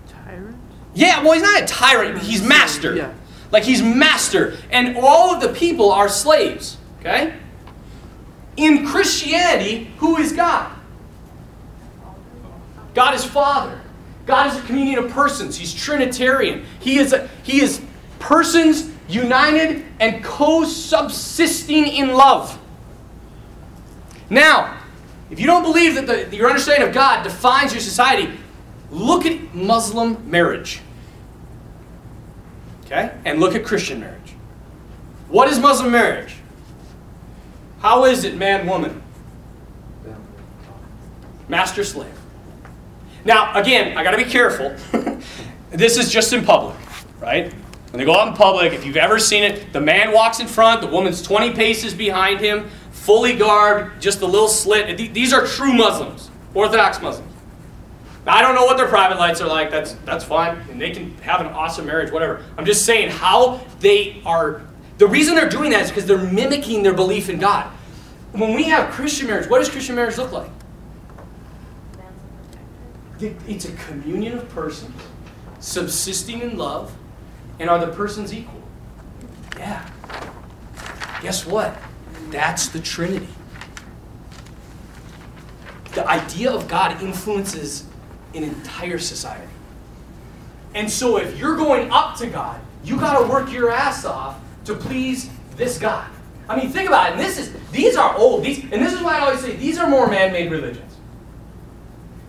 Tyrant? Yeah, well, he's not a tyrant. He's master. Yeah. Like he's master. And all of the people are slaves. Okay? In Christianity, who is God? God is Father. God is a communion of persons. He's Trinitarian. He is, a, he is persons united and co subsisting in love. Now, if you don't believe that the, your understanding of God defines your society, look at Muslim marriage. Okay? And look at Christian marriage. What is Muslim marriage? How is it man woman? Master slave. Now, again, I got to be careful. this is just in public, right? When they go out in public, if you've ever seen it, the man walks in front, the woman's 20 paces behind him, fully garbed, just a little slit. These are true Muslims, Orthodox Muslims. I don't know what their private lives are like. That's that's fine, and they can have an awesome marriage, whatever. I'm just saying how they are. The reason they're doing that is because they're mimicking their belief in God. When we have Christian marriage, what does Christian marriage look like? It's a communion of persons subsisting in love, and are the persons equal? Yeah. Guess what? That's the Trinity. The idea of God influences an entire society. And so if you're going up to God, you got to work your ass off to please this God. I mean, think about it. And this is these are old. These and this is why I always say these are more man-made religions.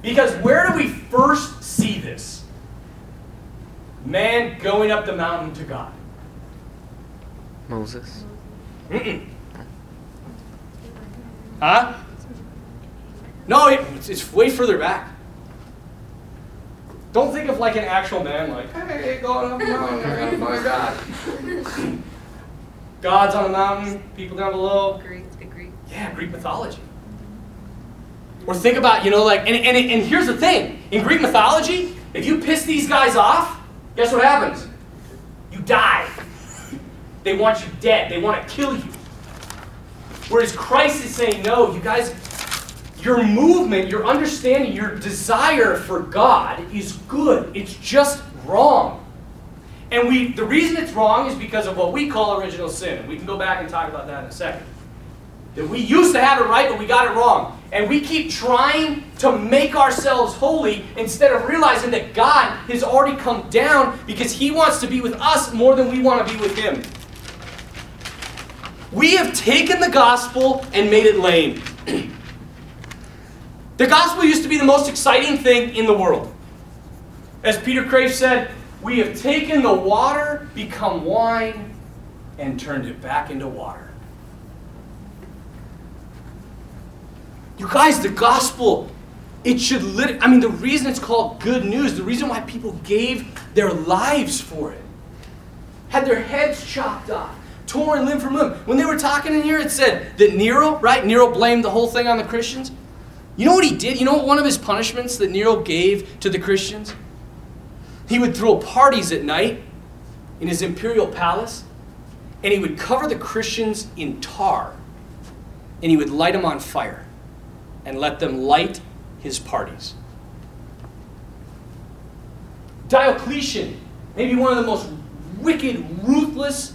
Because where do we first see this? Man going up the mountain to God. Moses. Mm-mm. Huh? No, it- it's, it's way further back. Don't think of like an actual man, like, hey, going up the mountain, oh I gotta God. God's on a mountain, people down below. Greek, the Greek. Yeah, Greek mythology. Or think about, you know, like, and, and, and here's the thing in Greek mythology, if you piss these guys off, guess what happens? You die. They want you dead, they want to kill you. Whereas Christ is saying, no, you guys, your movement, your understanding, your desire for God is good. It's just wrong. And we the reason it's wrong is because of what we call original sin. We can go back and talk about that in a second. That we used to have it right, but we got it wrong. And we keep trying to make ourselves holy instead of realizing that God has already come down because He wants to be with us more than we want to be with Him. We have taken the gospel and made it lame. the gospel used to be the most exciting thing in the world. As Peter Kreeft said, we have taken the water, become wine, and turned it back into water. You guys, the gospel, it should lit I mean, the reason it's called good news, the reason why people gave their lives for it, had their heads chopped off, torn limb from limb. When they were talking in here, it said that Nero, right? Nero blamed the whole thing on the Christians. You know what he did? You know what one of his punishments that Nero gave to the Christians? He would throw parties at night in his imperial palace, and he would cover the Christians in tar, and he would light them on fire and let them light his parties. Diocletian, maybe one of the most wicked, ruthless,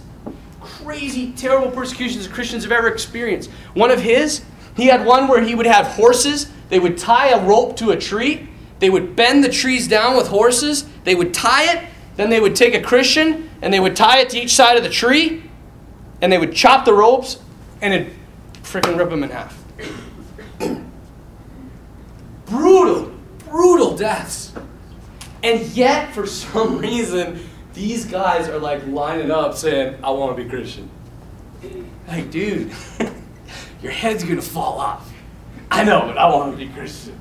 crazy, terrible persecutions Christians have ever experienced. One of his, he had one where he would have horses, they would tie a rope to a tree, they would bend the trees down with horses, they would tie it, then they would take a Christian and they would tie it to each side of the tree, and they would chop the ropes and it'd freaking rip them in half. brutal, brutal deaths. And yet, for some reason, these guys are like lining up saying, I want to be Christian. Like, dude, your head's to fall off. I know, but I want to be Christian.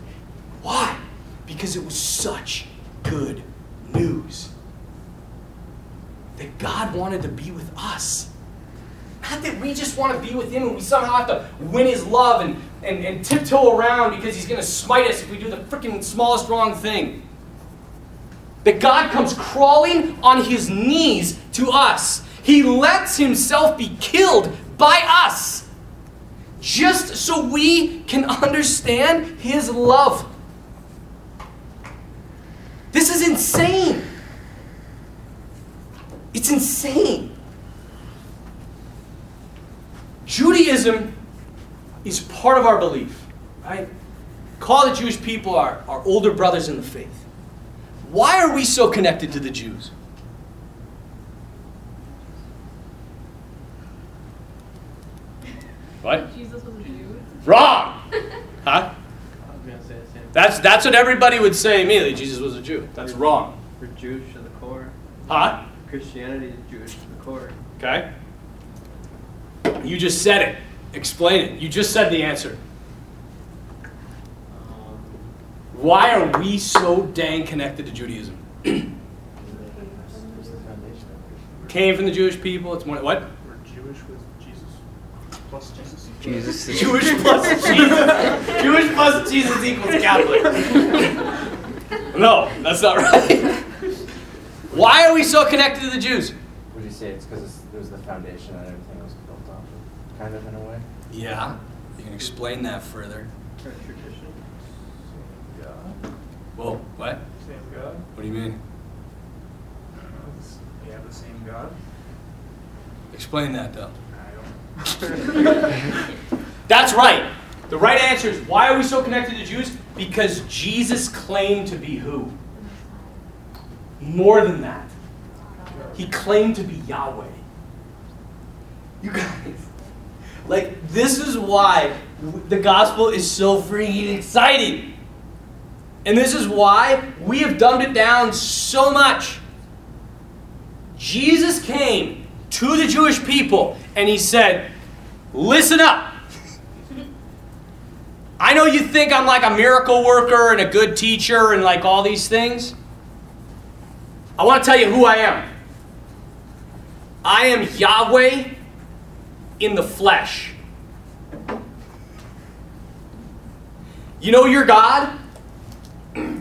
Why? Because it was such good news. That God wanted to be with us. Not that we just want to be with Him and we somehow have to win His love and, and, and tiptoe around because He's going to smite us if we do the freaking smallest wrong thing. That God comes crawling on His knees to us. He lets Himself be killed by us just so we can understand His love. This is insane. It's insane. Judaism is part of our belief, right? Call the Jewish people our, our older brothers in the faith. Why are we so connected to the Jews? What? Jesus was a Jew. Wrong! Huh? I was gonna say the same. That's, that's what everybody would say immediately. Jesus was a Jew. That's wrong. We're Jewish to the core. Huh? Christianity is Jewish to the core. Okay? You just said it. Explain it. You just said the answer. Um, Why are we so dang connected to Judaism? Came from the Jewish people. It's more what? We're Jewish with Jesus. Plus Jesus. Jesus is Jewish plus Jesus. Jewish plus Jesus equals Catholic. No, that's not right. Why are we so connected to the Jews? Would you say it's because it was the foundation that everything was built off of, kind of in a way? Yeah. You can explain that further. our tradition. God. Whoa, what? Same God. What do you mean? We have the same God. Explain that though. That's right. The right answer is why are we so connected to Jews? Because Jesus claimed to be who? More than that. He claimed to be Yahweh. You guys, like, this is why the gospel is so freaking exciting. And this is why we have dumbed it down so much. Jesus came to the Jewish people and he said, Listen up. I know you think I'm like a miracle worker and a good teacher and like all these things. I want to tell you who I am. I am Yahweh in the flesh. You know your God?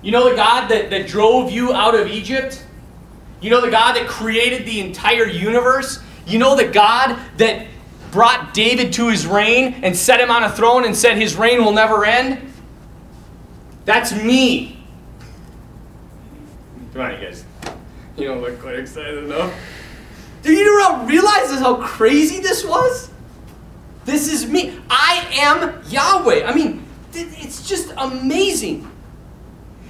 You know the God that, that drove you out of Egypt? You know the God that created the entire universe? You know the God that brought David to his reign and set him on a throne and said his reign will never end? That's me. Come on, you guys. You don't look quite excited enough. Do you realize how crazy this was? This is me. I am Yahweh. I mean, it's just amazing.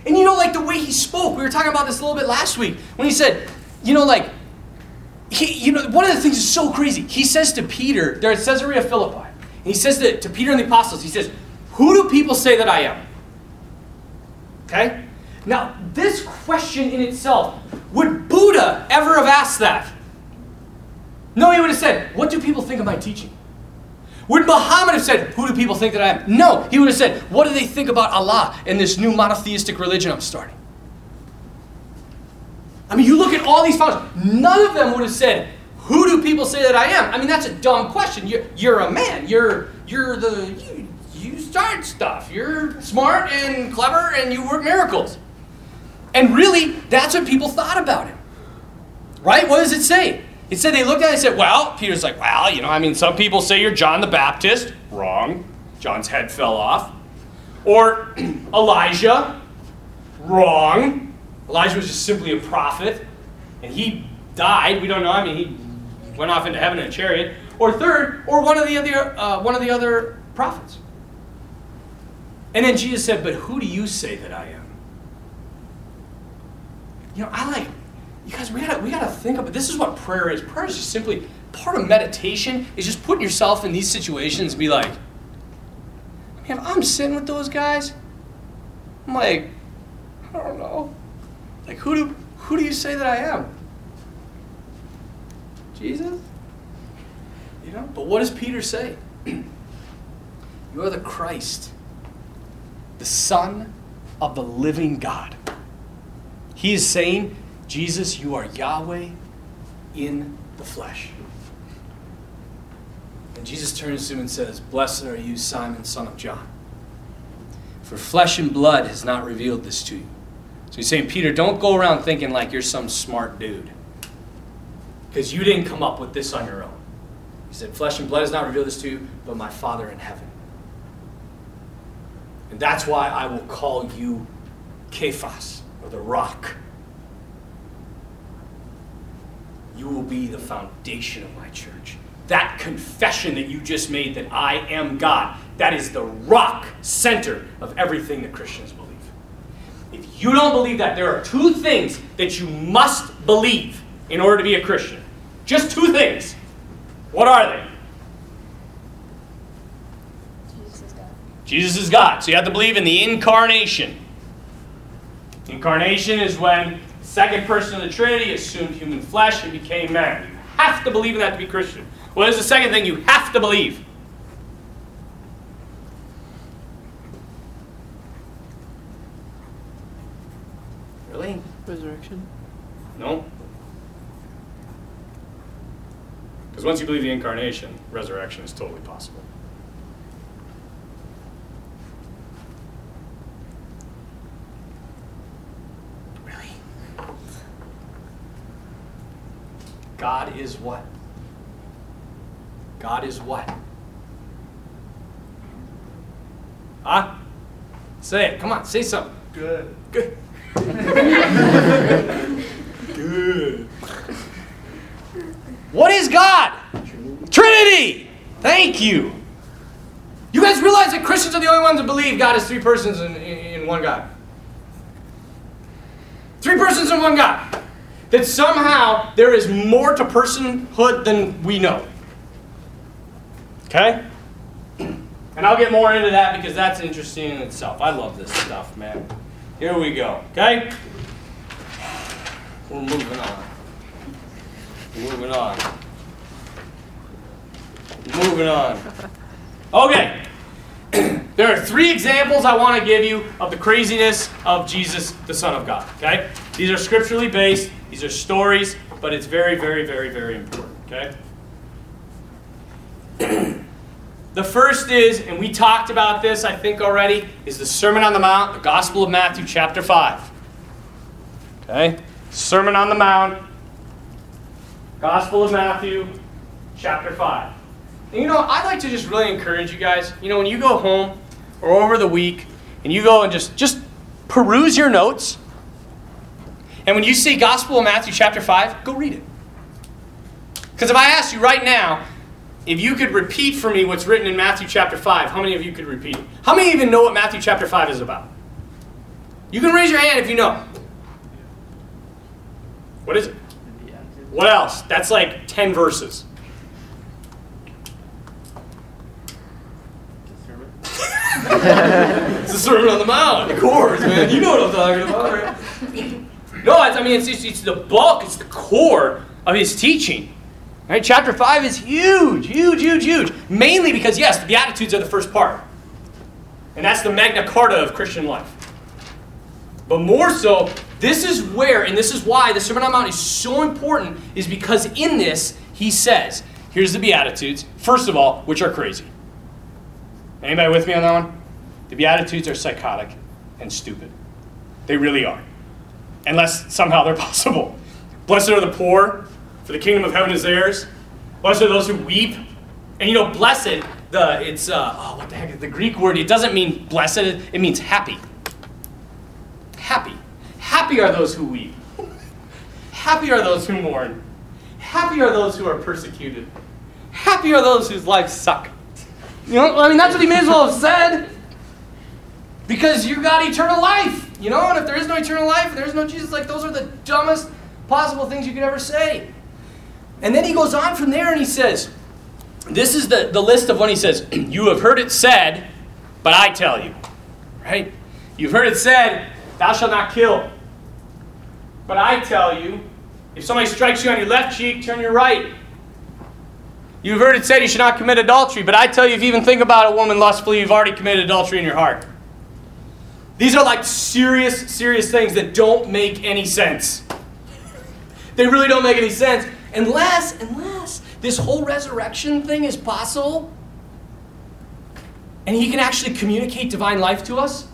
And you know, like the way he spoke, we were talking about this a little bit last week when he said, you know, like, he, you know, one of the things is so crazy. He says to Peter, there at Caesarea Philippi, and he says to, to Peter and the apostles, he says, Who do people say that I am? Okay? Now, this question in itself, would Buddha ever have asked that? No, he would have said, What do people think of my teaching? Would Muhammad have said, Who do people think that I am? No, he would have said, What do they think about Allah and this new monotheistic religion I'm starting? I mean, you look at all these founders, none of them would have said, Who do people say that I am? I mean, that's a dumb question. You're, you're a man. You're, you're the, you, you start stuff. You're smart and clever and you work miracles. And really, that's what people thought about him. Right? What does it say? It said they looked at it and said, Well, Peter's like, Well, you know, I mean, some people say you're John the Baptist. Wrong. John's head fell off. Or Elijah. Wrong. Elijah was just simply a prophet, and he died. We don't know. I mean, he went off into heaven in a chariot. Or third, or one of the other uh, one of the other prophets. And then Jesus said, "But who do you say that I am?" You know, I like you guys. We gotta we gotta think about this. Is what prayer is. Prayer is just simply part of meditation. Is just putting yourself in these situations. And be like, if I'm sitting with those guys, I'm like, I don't know. Like who do who do you say that I am? Jesus? You know? But what does Peter say? you are the Christ, the Son of the living God. He is saying, Jesus, you are Yahweh in the flesh. And Jesus turns to him and says, Blessed are you, Simon, son of John. For flesh and blood has not revealed this to you so he's saying, Peter, don't go around thinking like you're some smart dude. Because you didn't come up with this on your own. He said, Flesh and blood has not revealed this to you, but my Father in heaven. And that's why I will call you Kephas, or the rock. You will be the foundation of my church. That confession that you just made that I am God, that is the rock center of everything that Christians believe. If you don't believe that, there are two things that you must believe in order to be a Christian. Just two things. What are they? Jesus is God. Jesus is God. So you have to believe in the incarnation. Incarnation is when second person of the Trinity assumed human flesh and became man. You have to believe in that to be Christian. What is the second thing you have to believe? Really? Resurrection. No. Because once you believe the incarnation, resurrection is totally possible. God is what? God is what? Huh? Say it. Come on, say something. Good. Good. Good. What is God? Trinity. Thank you. You guys realize that Christians are the only ones that believe God is three persons in, in, in one God. Three persons in one God. That somehow there is more to personhood than we know. Okay? And I'll get more into that because that's interesting in itself. I love this stuff, man. Here we go. Okay? We're moving on. Moving on. Moving on. Okay. there are three examples I want to give you of the craziness of Jesus, the Son of God. Okay? These are scripturally based, these are stories, but it's very, very, very, very important. Okay? the first is, and we talked about this, I think, already, is the Sermon on the Mount, the Gospel of Matthew, chapter 5. Okay? Sermon on the Mount, Gospel of Matthew, chapter 5. And you know, I'd like to just really encourage you guys. You know, when you go home or over the week and you go and just just peruse your notes. And when you see Gospel of Matthew chapter 5, go read it. Because if I asked you right now, if you could repeat for me what's written in Matthew chapter 5, how many of you could repeat it? How many even know what Matthew chapter 5 is about? You can raise your hand if you know. What is it? What else? That's like 10 verses. It's the Sermon on the Mount, of course, man. You know what I'm talking about, right? No, I mean, it's, it's, it's the bulk, it's the core of his teaching. Right? Chapter 5 is huge, huge, huge, huge. Mainly because, yes, the Beatitudes are the first part. And that's the Magna Carta of Christian life. But more so, this is where, and this is why the Sermon on the Mount is so important, is because in this, he says, here's the Beatitudes, first of all, which are crazy. Anybody with me on that one? The Beatitudes are psychotic and stupid. They really are. Unless somehow they're possible. Blessed are the poor, for the kingdom of heaven is theirs. Blessed are those who weep. And you know, blessed, the it's uh, oh what the heck is the Greek word? It doesn't mean blessed, it means happy. Happy. Happy are those who weep. Happy are those who mourn. Happy are those who are persecuted. Happy are those whose lives suck. You know, I mean, that's what he may as well have said. Because you got eternal life. You know, and if there is no eternal life, if there is no Jesus, like those are the dumbest possible things you could ever say. And then he goes on from there and he says, this is the, the list of when he says, You have heard it said, but I tell you. Right? You've heard it said, Thou shalt not kill. But I tell you, if somebody strikes you on your left cheek, turn your right. You've heard it said you should not commit adultery, but I tell you, if you even think about a woman lustfully, you've already committed adultery in your heart. These are like serious, serious things that don't make any sense. They really don't make any sense unless, unless this whole resurrection thing is possible and he can actually communicate divine life to us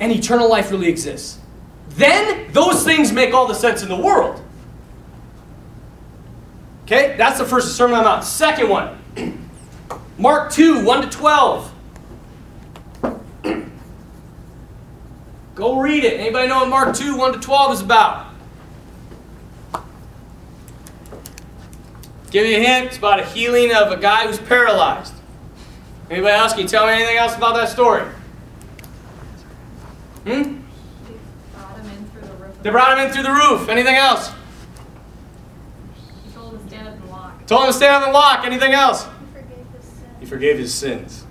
and eternal life really exists. Then those things make all the sense in the world. Okay, that's the first Sermon I'm on the Mount. Second one, Mark 2 1 to 12. Go read it. Anybody know what Mark 2 1 to 12 is about? Give you a hint. It's about a healing of a guy who's paralyzed. Anybody else? Can you tell me anything else about that story? Hmm? Brought him in through the roof. They brought him in through the roof. Anything else? He told him to stand up and walk. Told him to stay on the lock. Anything else? He forgave his sin. He forgave his sins.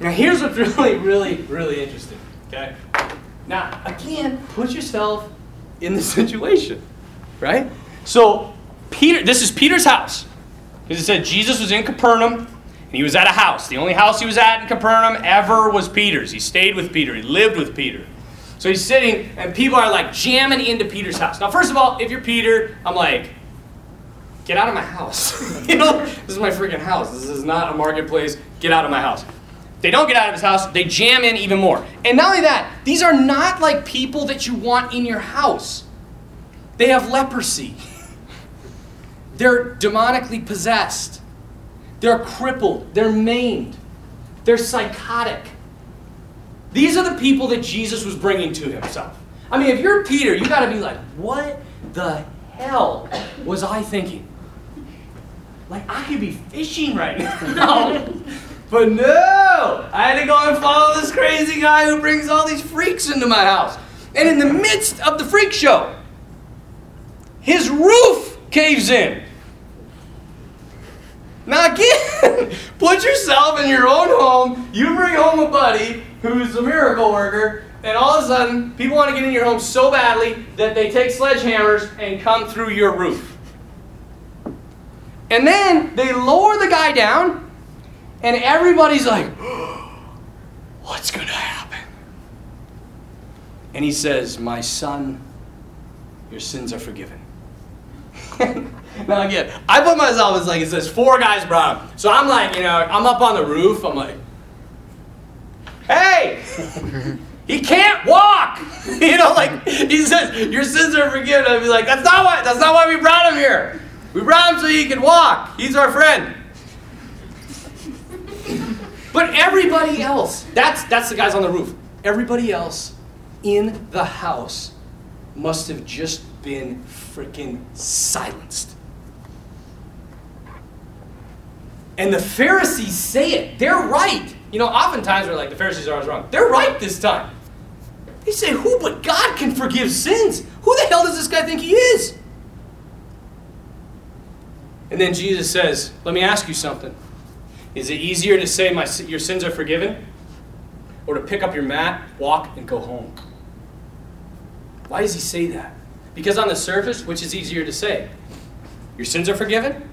Now, here's what's really, really, really interesting. Okay? Now, again, put yourself in the situation, right? So, Peter, this is Peter's house. Because it said Jesus was in Capernaum and he was at a house. The only house he was at in Capernaum ever was Peter's. He stayed with Peter, he lived with Peter. So he's sitting, and people are like jamming into Peter's house. Now, first of all, if you're Peter, I'm like, get out of my house. you know, this is my freaking house. This is not a marketplace. Get out of my house. They don't get out of his house, they jam in even more. And not only that, these are not like people that you want in your house. They have leprosy. They're demonically possessed. They're crippled. They're maimed. They're psychotic. These are the people that Jesus was bringing to himself. I mean, if you're Peter, you got to be like, what the hell was I thinking? Like, I could be fishing right now. but no! I had to go and follow this crazy guy who brings all these freaks into my house. And in the midst of the freak show, his roof caves in. Now, again, put yourself in your own home. You bring home a buddy who's a miracle worker, and all of a sudden, people want to get in your home so badly that they take sledgehammers and come through your roof. And then they lower the guy down, and everybody's like, What's going to happen? And he says, My son, your sins are forgiven. now again, I put myself as like it says four guys brought him. So I'm like, you know, I'm up on the roof. I'm like, hey, he can't walk. you know, like he says, your sins are forgiven. I'd be like, that's not why. That's not why we brought him here. We him so he can walk. He's our friend. But everybody else, that's that's the guys on the roof. Everybody else in the house must have just been freaking silenced. And the Pharisees say it. They're right. You know, oftentimes we're like, the Pharisees are always wrong. They're right this time. They say, Who but God can forgive sins? Who the hell does this guy think he is? And then Jesus says, Let me ask you something. Is it easier to say, My, Your sins are forgiven? Or to pick up your mat, walk, and go home? Why does he say that? Because on the surface, which is easier to say? Your sins are forgiven?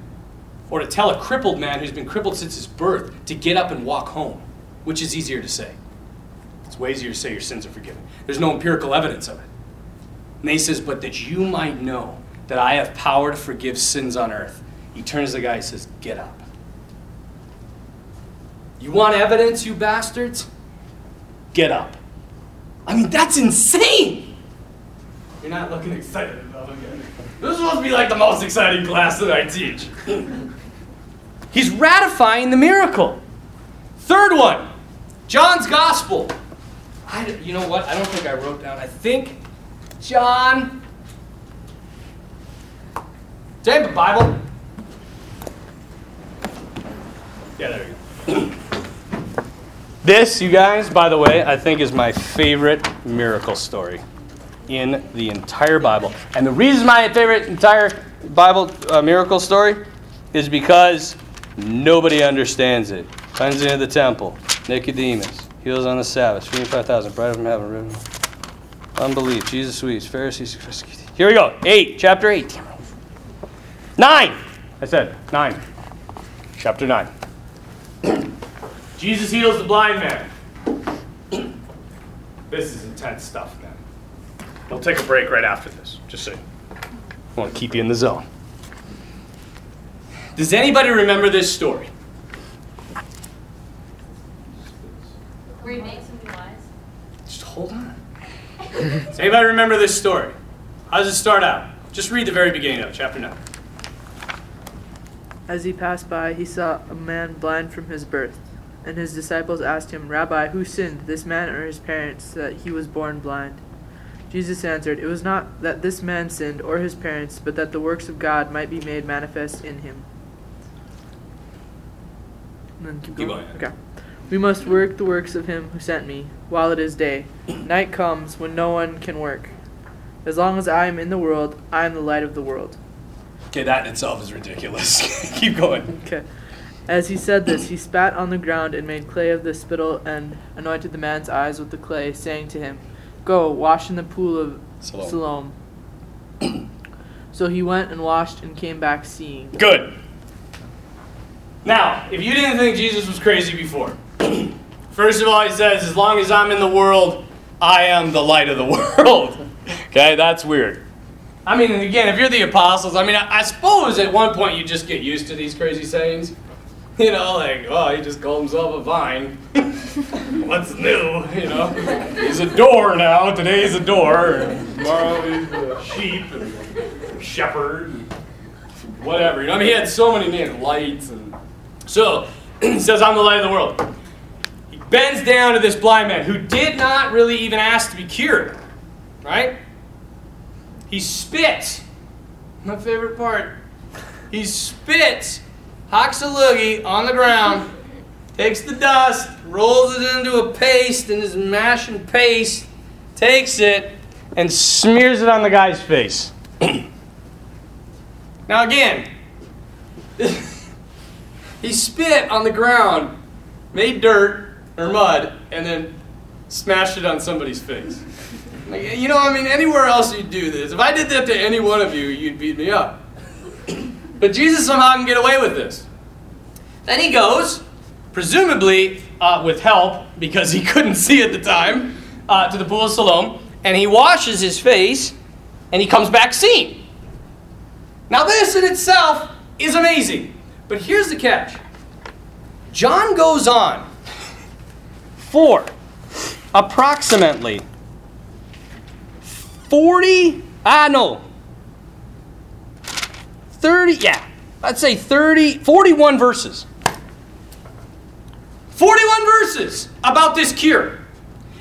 Or to tell a crippled man who's been crippled since his birth to get up and walk home? Which is easier to say? It's way easier to say your sins are forgiven. There's no empirical evidence of it. And he says, But that you might know that I have power to forgive sins on earth. He turns to the guy and says, Get up. You want evidence, you bastards? Get up. I mean, that's insane! You're not looking excited enough again. This is supposed to be like the most exciting class that I teach. He's ratifying the miracle. Third one, John's Gospel. I, you know what? I don't think I wrote down. I think John. Do I have a Bible? Yeah, there you go. This, you guys, by the way, I think is my favorite miracle story in the entire Bible. And the reason my favorite entire Bible uh, miracle story is because nobody understands it. Cleansing of the temple, Nicodemus, heals on the Sabbath, feeding 5,000, bread from heaven, riven. Unbelief, Jesus sweets, Pharisees. Here we go. 8, chapter 8. 9. I said 9. Chapter 9. Jesus heals the blind man. This is intense stuff, man. We'll take a break right after this, just so I want to keep you in the zone. Does anybody remember this story? Where he makes him wise. Just hold on. Does anybody remember this story? How does it start out? Just read the very beginning of chapter 9. As he passed by, he saw a man blind from his birth. And his disciples asked him, Rabbi, who sinned, this man or his parents, that he was born blind? Jesus answered, It was not that this man sinned or his parents, but that the works of God might be made manifest in him. And then keep going. Okay. We must work the works of him who sent me, while it is day. Night comes when no one can work. As long as I am in the world, I am the light of the world. Okay, that in itself is ridiculous. Keep going. Okay. As he said this, he spat on the ground and made clay of the spittle and anointed the man's eyes with the clay, saying to him, Go, wash in the pool of Siloam. Siloam. so he went and washed and came back seeing. Good. Now, if you didn't think Jesus was crazy before, first of all, he says, as long as I'm in the world, I am the light of the world. okay, that's weird. I mean, again, if you're the apostles, I mean, I, I suppose at one point you just get used to these crazy sayings. You know, like, oh, he just called himself a vine. What's new? You know, he's a door now. Today he's a door. And tomorrow he's a sheep and shepherd. And whatever. You know, I mean, he had so many names, lights, and so he says, "I'm the light of the world." He bends down to this blind man who did not really even ask to be cured, right? He spits. My favorite part. He spits, loogie on the ground, takes the dust, rolls it into a paste, and is mashing paste, takes it, and smears it on the guy's face. now again, he spit on the ground, made dirt or mud, and then smashed it on somebody's face. Like, you know, I mean, anywhere else you'd do this. If I did that to any one of you, you'd beat me up. But Jesus somehow can get away with this. Then he goes, presumably uh, with help, because he couldn't see at the time, uh, to the pool of Siloam, and he washes his face, and he comes back seeing. Now, this in itself is amazing. But here's the catch John goes on for approximately 40, I know. 30, yeah, I'd say 30, 41 verses. 41 verses about this cure.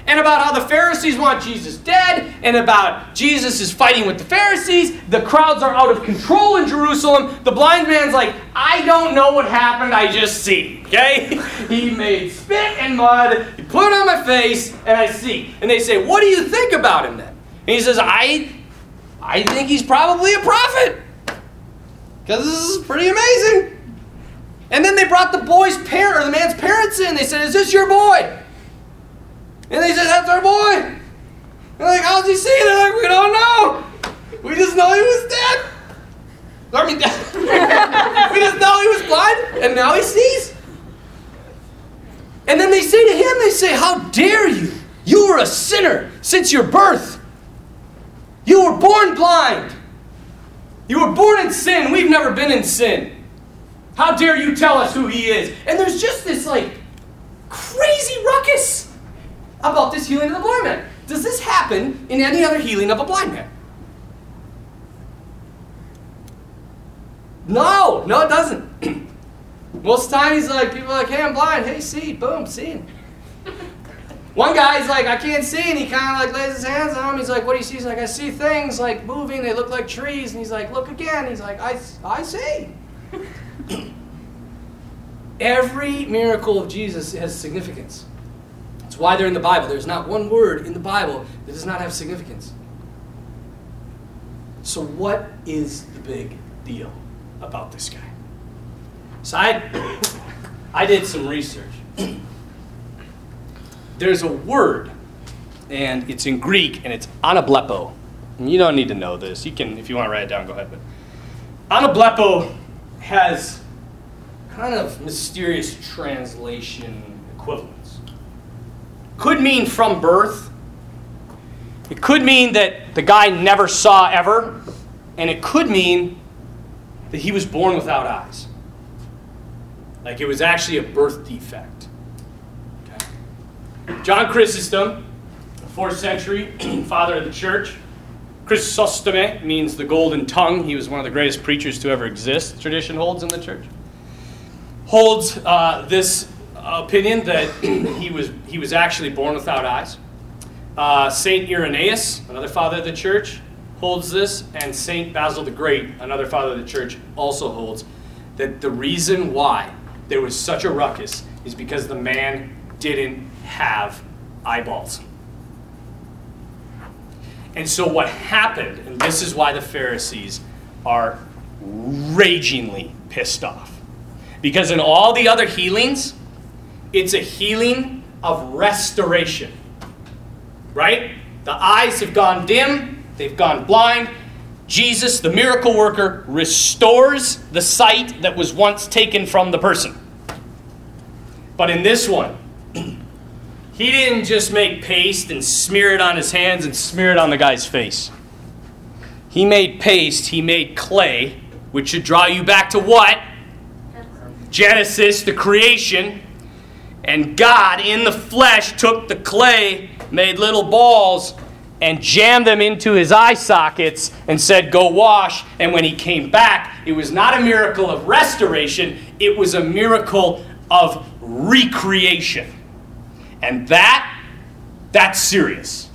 And about how the Pharisees want Jesus dead, and about Jesus is fighting with the Pharisees. The crowds are out of control in Jerusalem. The blind man's like, I don't know what happened, I just see. Okay? He made spit and mud, he put it on my face, and I see. And they say, What do you think about him then? And he says, I I think he's probably a prophet. Because this is pretty amazing. And then they brought the boy's parent or the man's parents in. They said, Is this your boy? And they said, That's our boy. They're like, How's he see? They're like, We don't know. We just know he was dead. I mean, we just know he was blind, and now he sees. And then they say to him, They say, How dare you? You were a sinner since your birth. You were born blind. You were born in sin. We've never been in sin. How dare you tell us who he is? And there's just this like crazy ruckus about this healing of the blind man. Does this happen in any other healing of a blind man? No, no, it doesn't. Most times he's like, people are like, hey, I'm blind. Hey, see, boom, seeing. One guy's like, I can't see, and he kind of like lays his hands on him. He's like, what do you see? He's like, I see things like moving. They look like trees. And he's like, look again. He's like, I, I see. Every miracle of Jesus has significance. That's why they're in the Bible. There's not one word in the Bible that does not have significance. So, what is the big deal about this guy? So, I, I did some research. There's a word, and it's in Greek, and it's anablepo. And you don't need to know this. You can, if you want to write it down, go ahead. But anablepo has kind of mysterious translation equivalents. Could mean from birth. It could mean that the guy never saw ever, and it could mean that he was born without eyes. Like it was actually a birth defect. John Chrysostom, 4th century father of the church. Chrysostom means the golden tongue. He was one of the greatest preachers to ever exist, tradition holds in the church. Holds uh, this opinion that he was, he was actually born without eyes. Uh, Saint Irenaeus, another father of the church, holds this, and Saint Basil the Great, another father of the church, also holds that the reason why there was such a ruckus is because the man didn't have eyeballs. And so what happened, and this is why the Pharisees are ragingly pissed off. Because in all the other healings, it's a healing of restoration. Right? The eyes have gone dim, they've gone blind. Jesus, the miracle worker, restores the sight that was once taken from the person. But in this one, he didn't just make paste and smear it on his hands and smear it on the guy's face. He made paste, he made clay, which should draw you back to what? Genesis, the creation. And God in the flesh took the clay, made little balls, and jammed them into his eye sockets and said, Go wash. And when he came back, it was not a miracle of restoration, it was a miracle of recreation. And that, that's serious.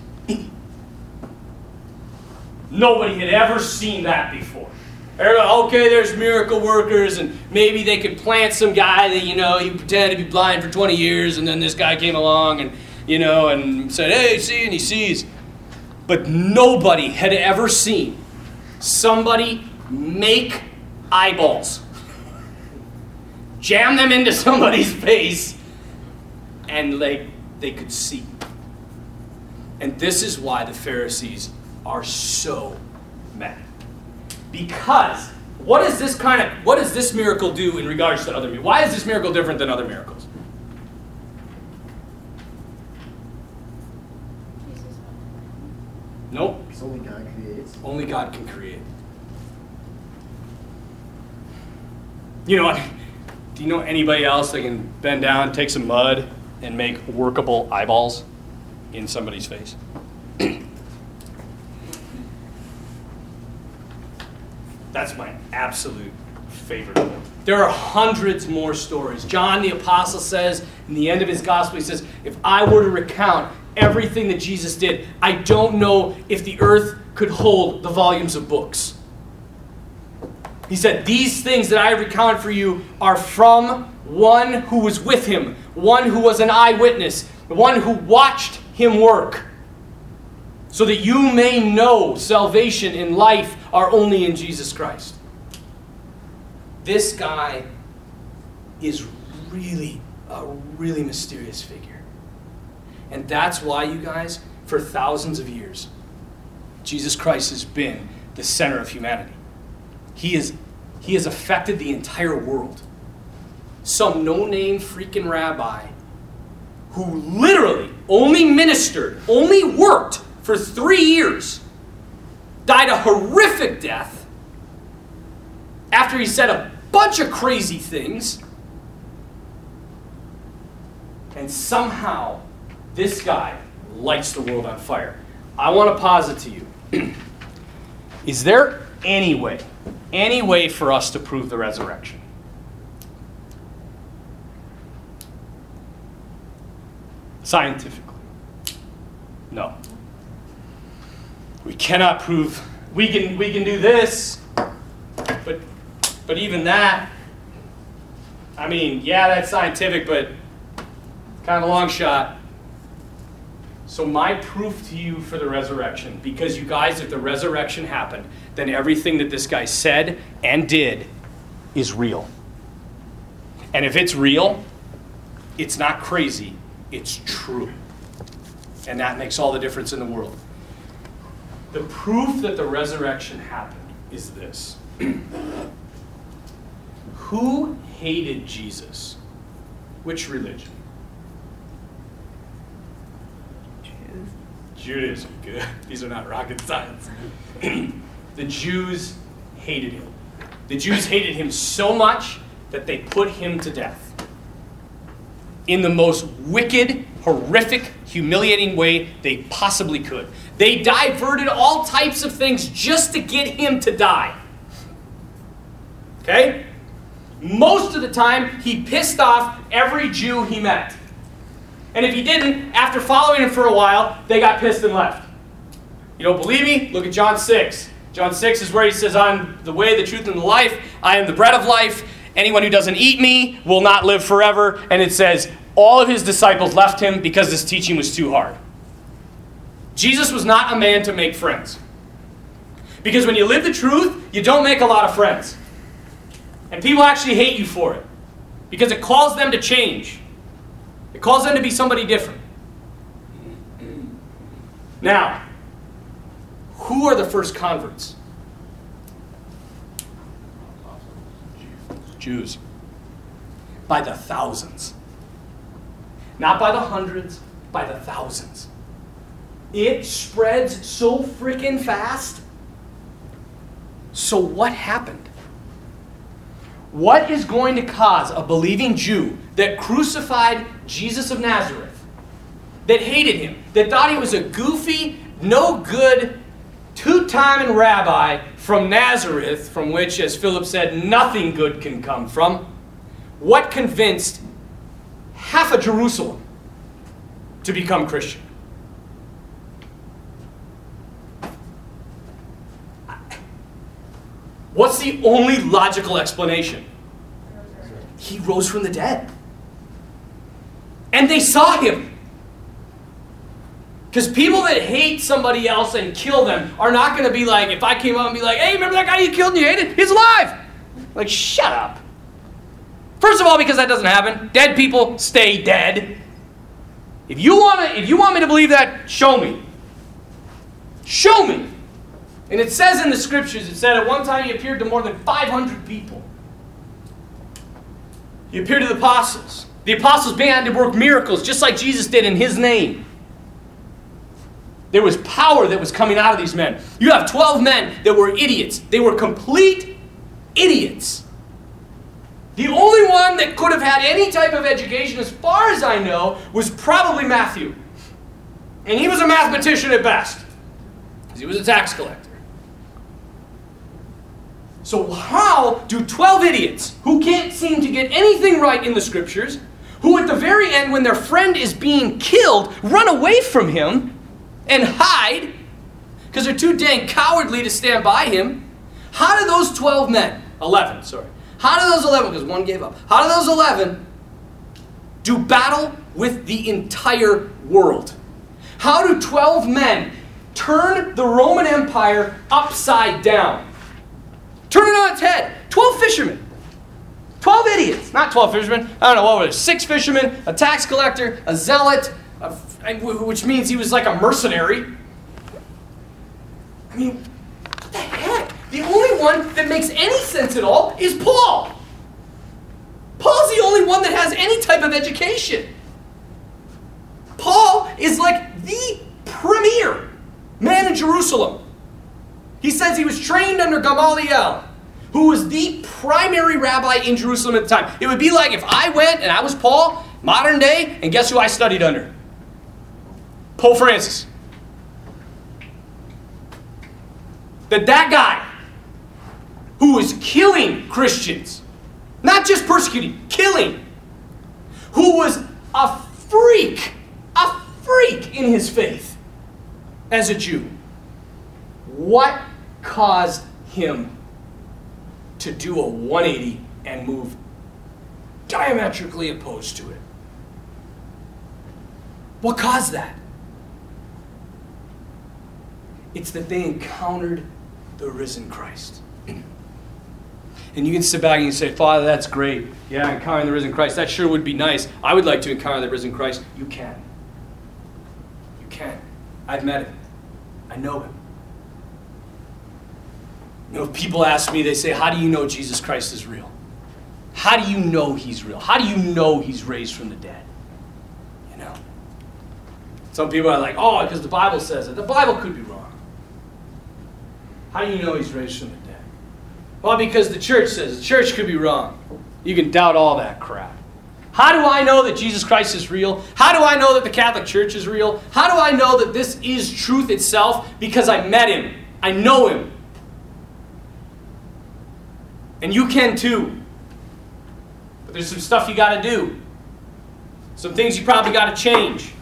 Nobody had ever seen that before. Okay, there's miracle workers, and maybe they could plant some guy that, you know, he pretended to be blind for 20 years, and then this guy came along and, you know, and said, hey, see, and he sees. But nobody had ever seen somebody make eyeballs, jam them into somebody's face, and like they could see. And this is why the Pharisees are so mad. Because what does this kind of what does this miracle do in regards to other miracles? Why is this miracle different than other miracles? Jesus. Nope. It's only God creates. Only God can create. You know what? Do you know anybody else that can bend down, take some mud, and make workable eyeballs in somebody's face? That's my absolute favorite. There are hundreds more stories. John the Apostle says in the end of his gospel, he says, If I were to recount everything that Jesus did, I don't know if the earth could hold the volumes of books. He said, These things that I recount for you are from one who was with him, one who was an eyewitness, one who watched him work, so that you may know salvation and life are only in Jesus Christ. This guy is really a really mysterious figure. And that's why, you guys, for thousands of years, Jesus Christ has been the center of humanity. He, is, he has affected the entire world. Some no name freaking rabbi who literally only ministered, only worked for three years, died a horrific death after he said a bunch of crazy things. And somehow, this guy lights the world on fire. I want to posit to you is there any way, any way for us to prove the resurrection? Scientifically. No. We cannot prove we can we can do this, but but even that I mean, yeah, that's scientific, but kind of a long shot. So, my proof to you for the resurrection, because you guys, if the resurrection happened, then everything that this guy said and did is real. And if it's real, it's not crazy, it's true. And that makes all the difference in the world. The proof that the resurrection happened is this Who hated Jesus? Which religion? Judaism. Judaism, good. These are not rocket science. the Jews hated him. The Jews hated him so much that they put him to death. In the most wicked, horrific, humiliating way they possibly could. They diverted all types of things just to get him to die. Okay? Most of the time, he pissed off every Jew he met. And if he didn't, after following him for a while, they got pissed and left. You don't believe me? Look at John 6. John 6 is where he says, I'm the way, the truth, and the life. I am the bread of life. Anyone who doesn't eat me will not live forever. And it says, all of his disciples left him because this teaching was too hard. Jesus was not a man to make friends. Because when you live the truth, you don't make a lot of friends. And people actually hate you for it. Because it calls them to change. It calls them to be somebody different. Now, who are the first converts? Jews. By the thousands. Not by the hundreds, by the thousands. It spreads so freaking fast. So, what happened? What is going to cause a believing Jew that crucified Jesus of Nazareth, that hated him, that thought he was a goofy, no good, two timing rabbi from Nazareth, from which, as Philip said, nothing good can come from? What convinced half of Jerusalem to become Christian? What's the only logical explanation? He rose from the dead. And they saw him. Because people that hate somebody else and kill them are not going to be like, if I came up and be like, hey, remember that guy you killed and you hated? He's alive. Like, shut up. First of all, because that doesn't happen. Dead people stay dead. If you want to, if you want me to believe that, show me. Show me. And it says in the scriptures, it said at one time he appeared to more than 500 people. He appeared to the apostles. The apostles began to work miracles just like Jesus did in his name. There was power that was coming out of these men. You have 12 men that were idiots. They were complete idiots. The only one that could have had any type of education, as far as I know, was probably Matthew. And he was a mathematician at best, because he was a tax collector. So, how do 12 idiots who can't seem to get anything right in the scriptures, who at the very end, when their friend is being killed, run away from him and hide because they're too dang cowardly to stand by him? How do those 12 men, 11, sorry, how do those 11, because one gave up, how do those 11 do battle with the entire world? How do 12 men turn the Roman Empire upside down? Turn it on its head. 12 fishermen. 12 idiots. Not 12 fishermen. I don't know what was it. Six fishermen, a tax collector, a zealot, which means he was like a mercenary. I mean, what the heck? The only one that makes any sense at all is Paul. Paul's the only one that has any type of education. Paul is like the premier man in Jerusalem. He says he was trained under Gamaliel, who was the primary rabbi in Jerusalem at the time. It would be like if I went and I was Paul, modern day, and guess who I studied under? Pope Francis. That that guy who was killing Christians, not just persecuting, killing, who was a freak, a freak in his faith as a Jew. What caused him to do a 180 and move diametrically opposed to it? What caused that? It's that they encountered the risen Christ. And you can sit back and you say, Father, that's great. Yeah, encountering the risen Christ. That sure would be nice. I would like to encounter the risen Christ. You can. You can. I've met him. I know him. You know, if people ask me, they say, How do you know Jesus Christ is real? How do you know he's real? How do you know he's raised from the dead? You know? Some people are like, Oh, because the Bible says it. The Bible could be wrong. How do you know he's raised from the dead? Well, because the church says the church could be wrong. You can doubt all that crap. How do I know that Jesus Christ is real? How do I know that the Catholic Church is real? How do I know that this is truth itself? Because I met him. I know him. And you can too. But there's some stuff you got to do. Some things you probably got to change.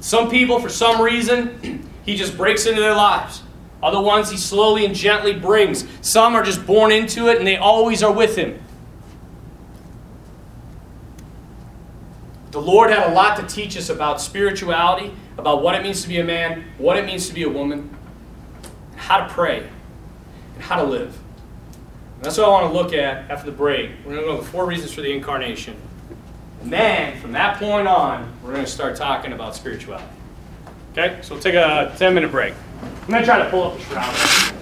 Some people, for some reason, he just breaks into their lives. Other ones he slowly and gently brings. Some are just born into it and they always are with him. The Lord had a lot to teach us about spirituality, about what it means to be a man, what it means to be a woman, and how to pray, and how to live. And that's what I want to look at after the break. We're going to go the four reasons for the incarnation. And then, from that point on, we're going to start talking about spirituality. Okay? So we'll take a 10 minute break. I'm going to try to pull up the shroud.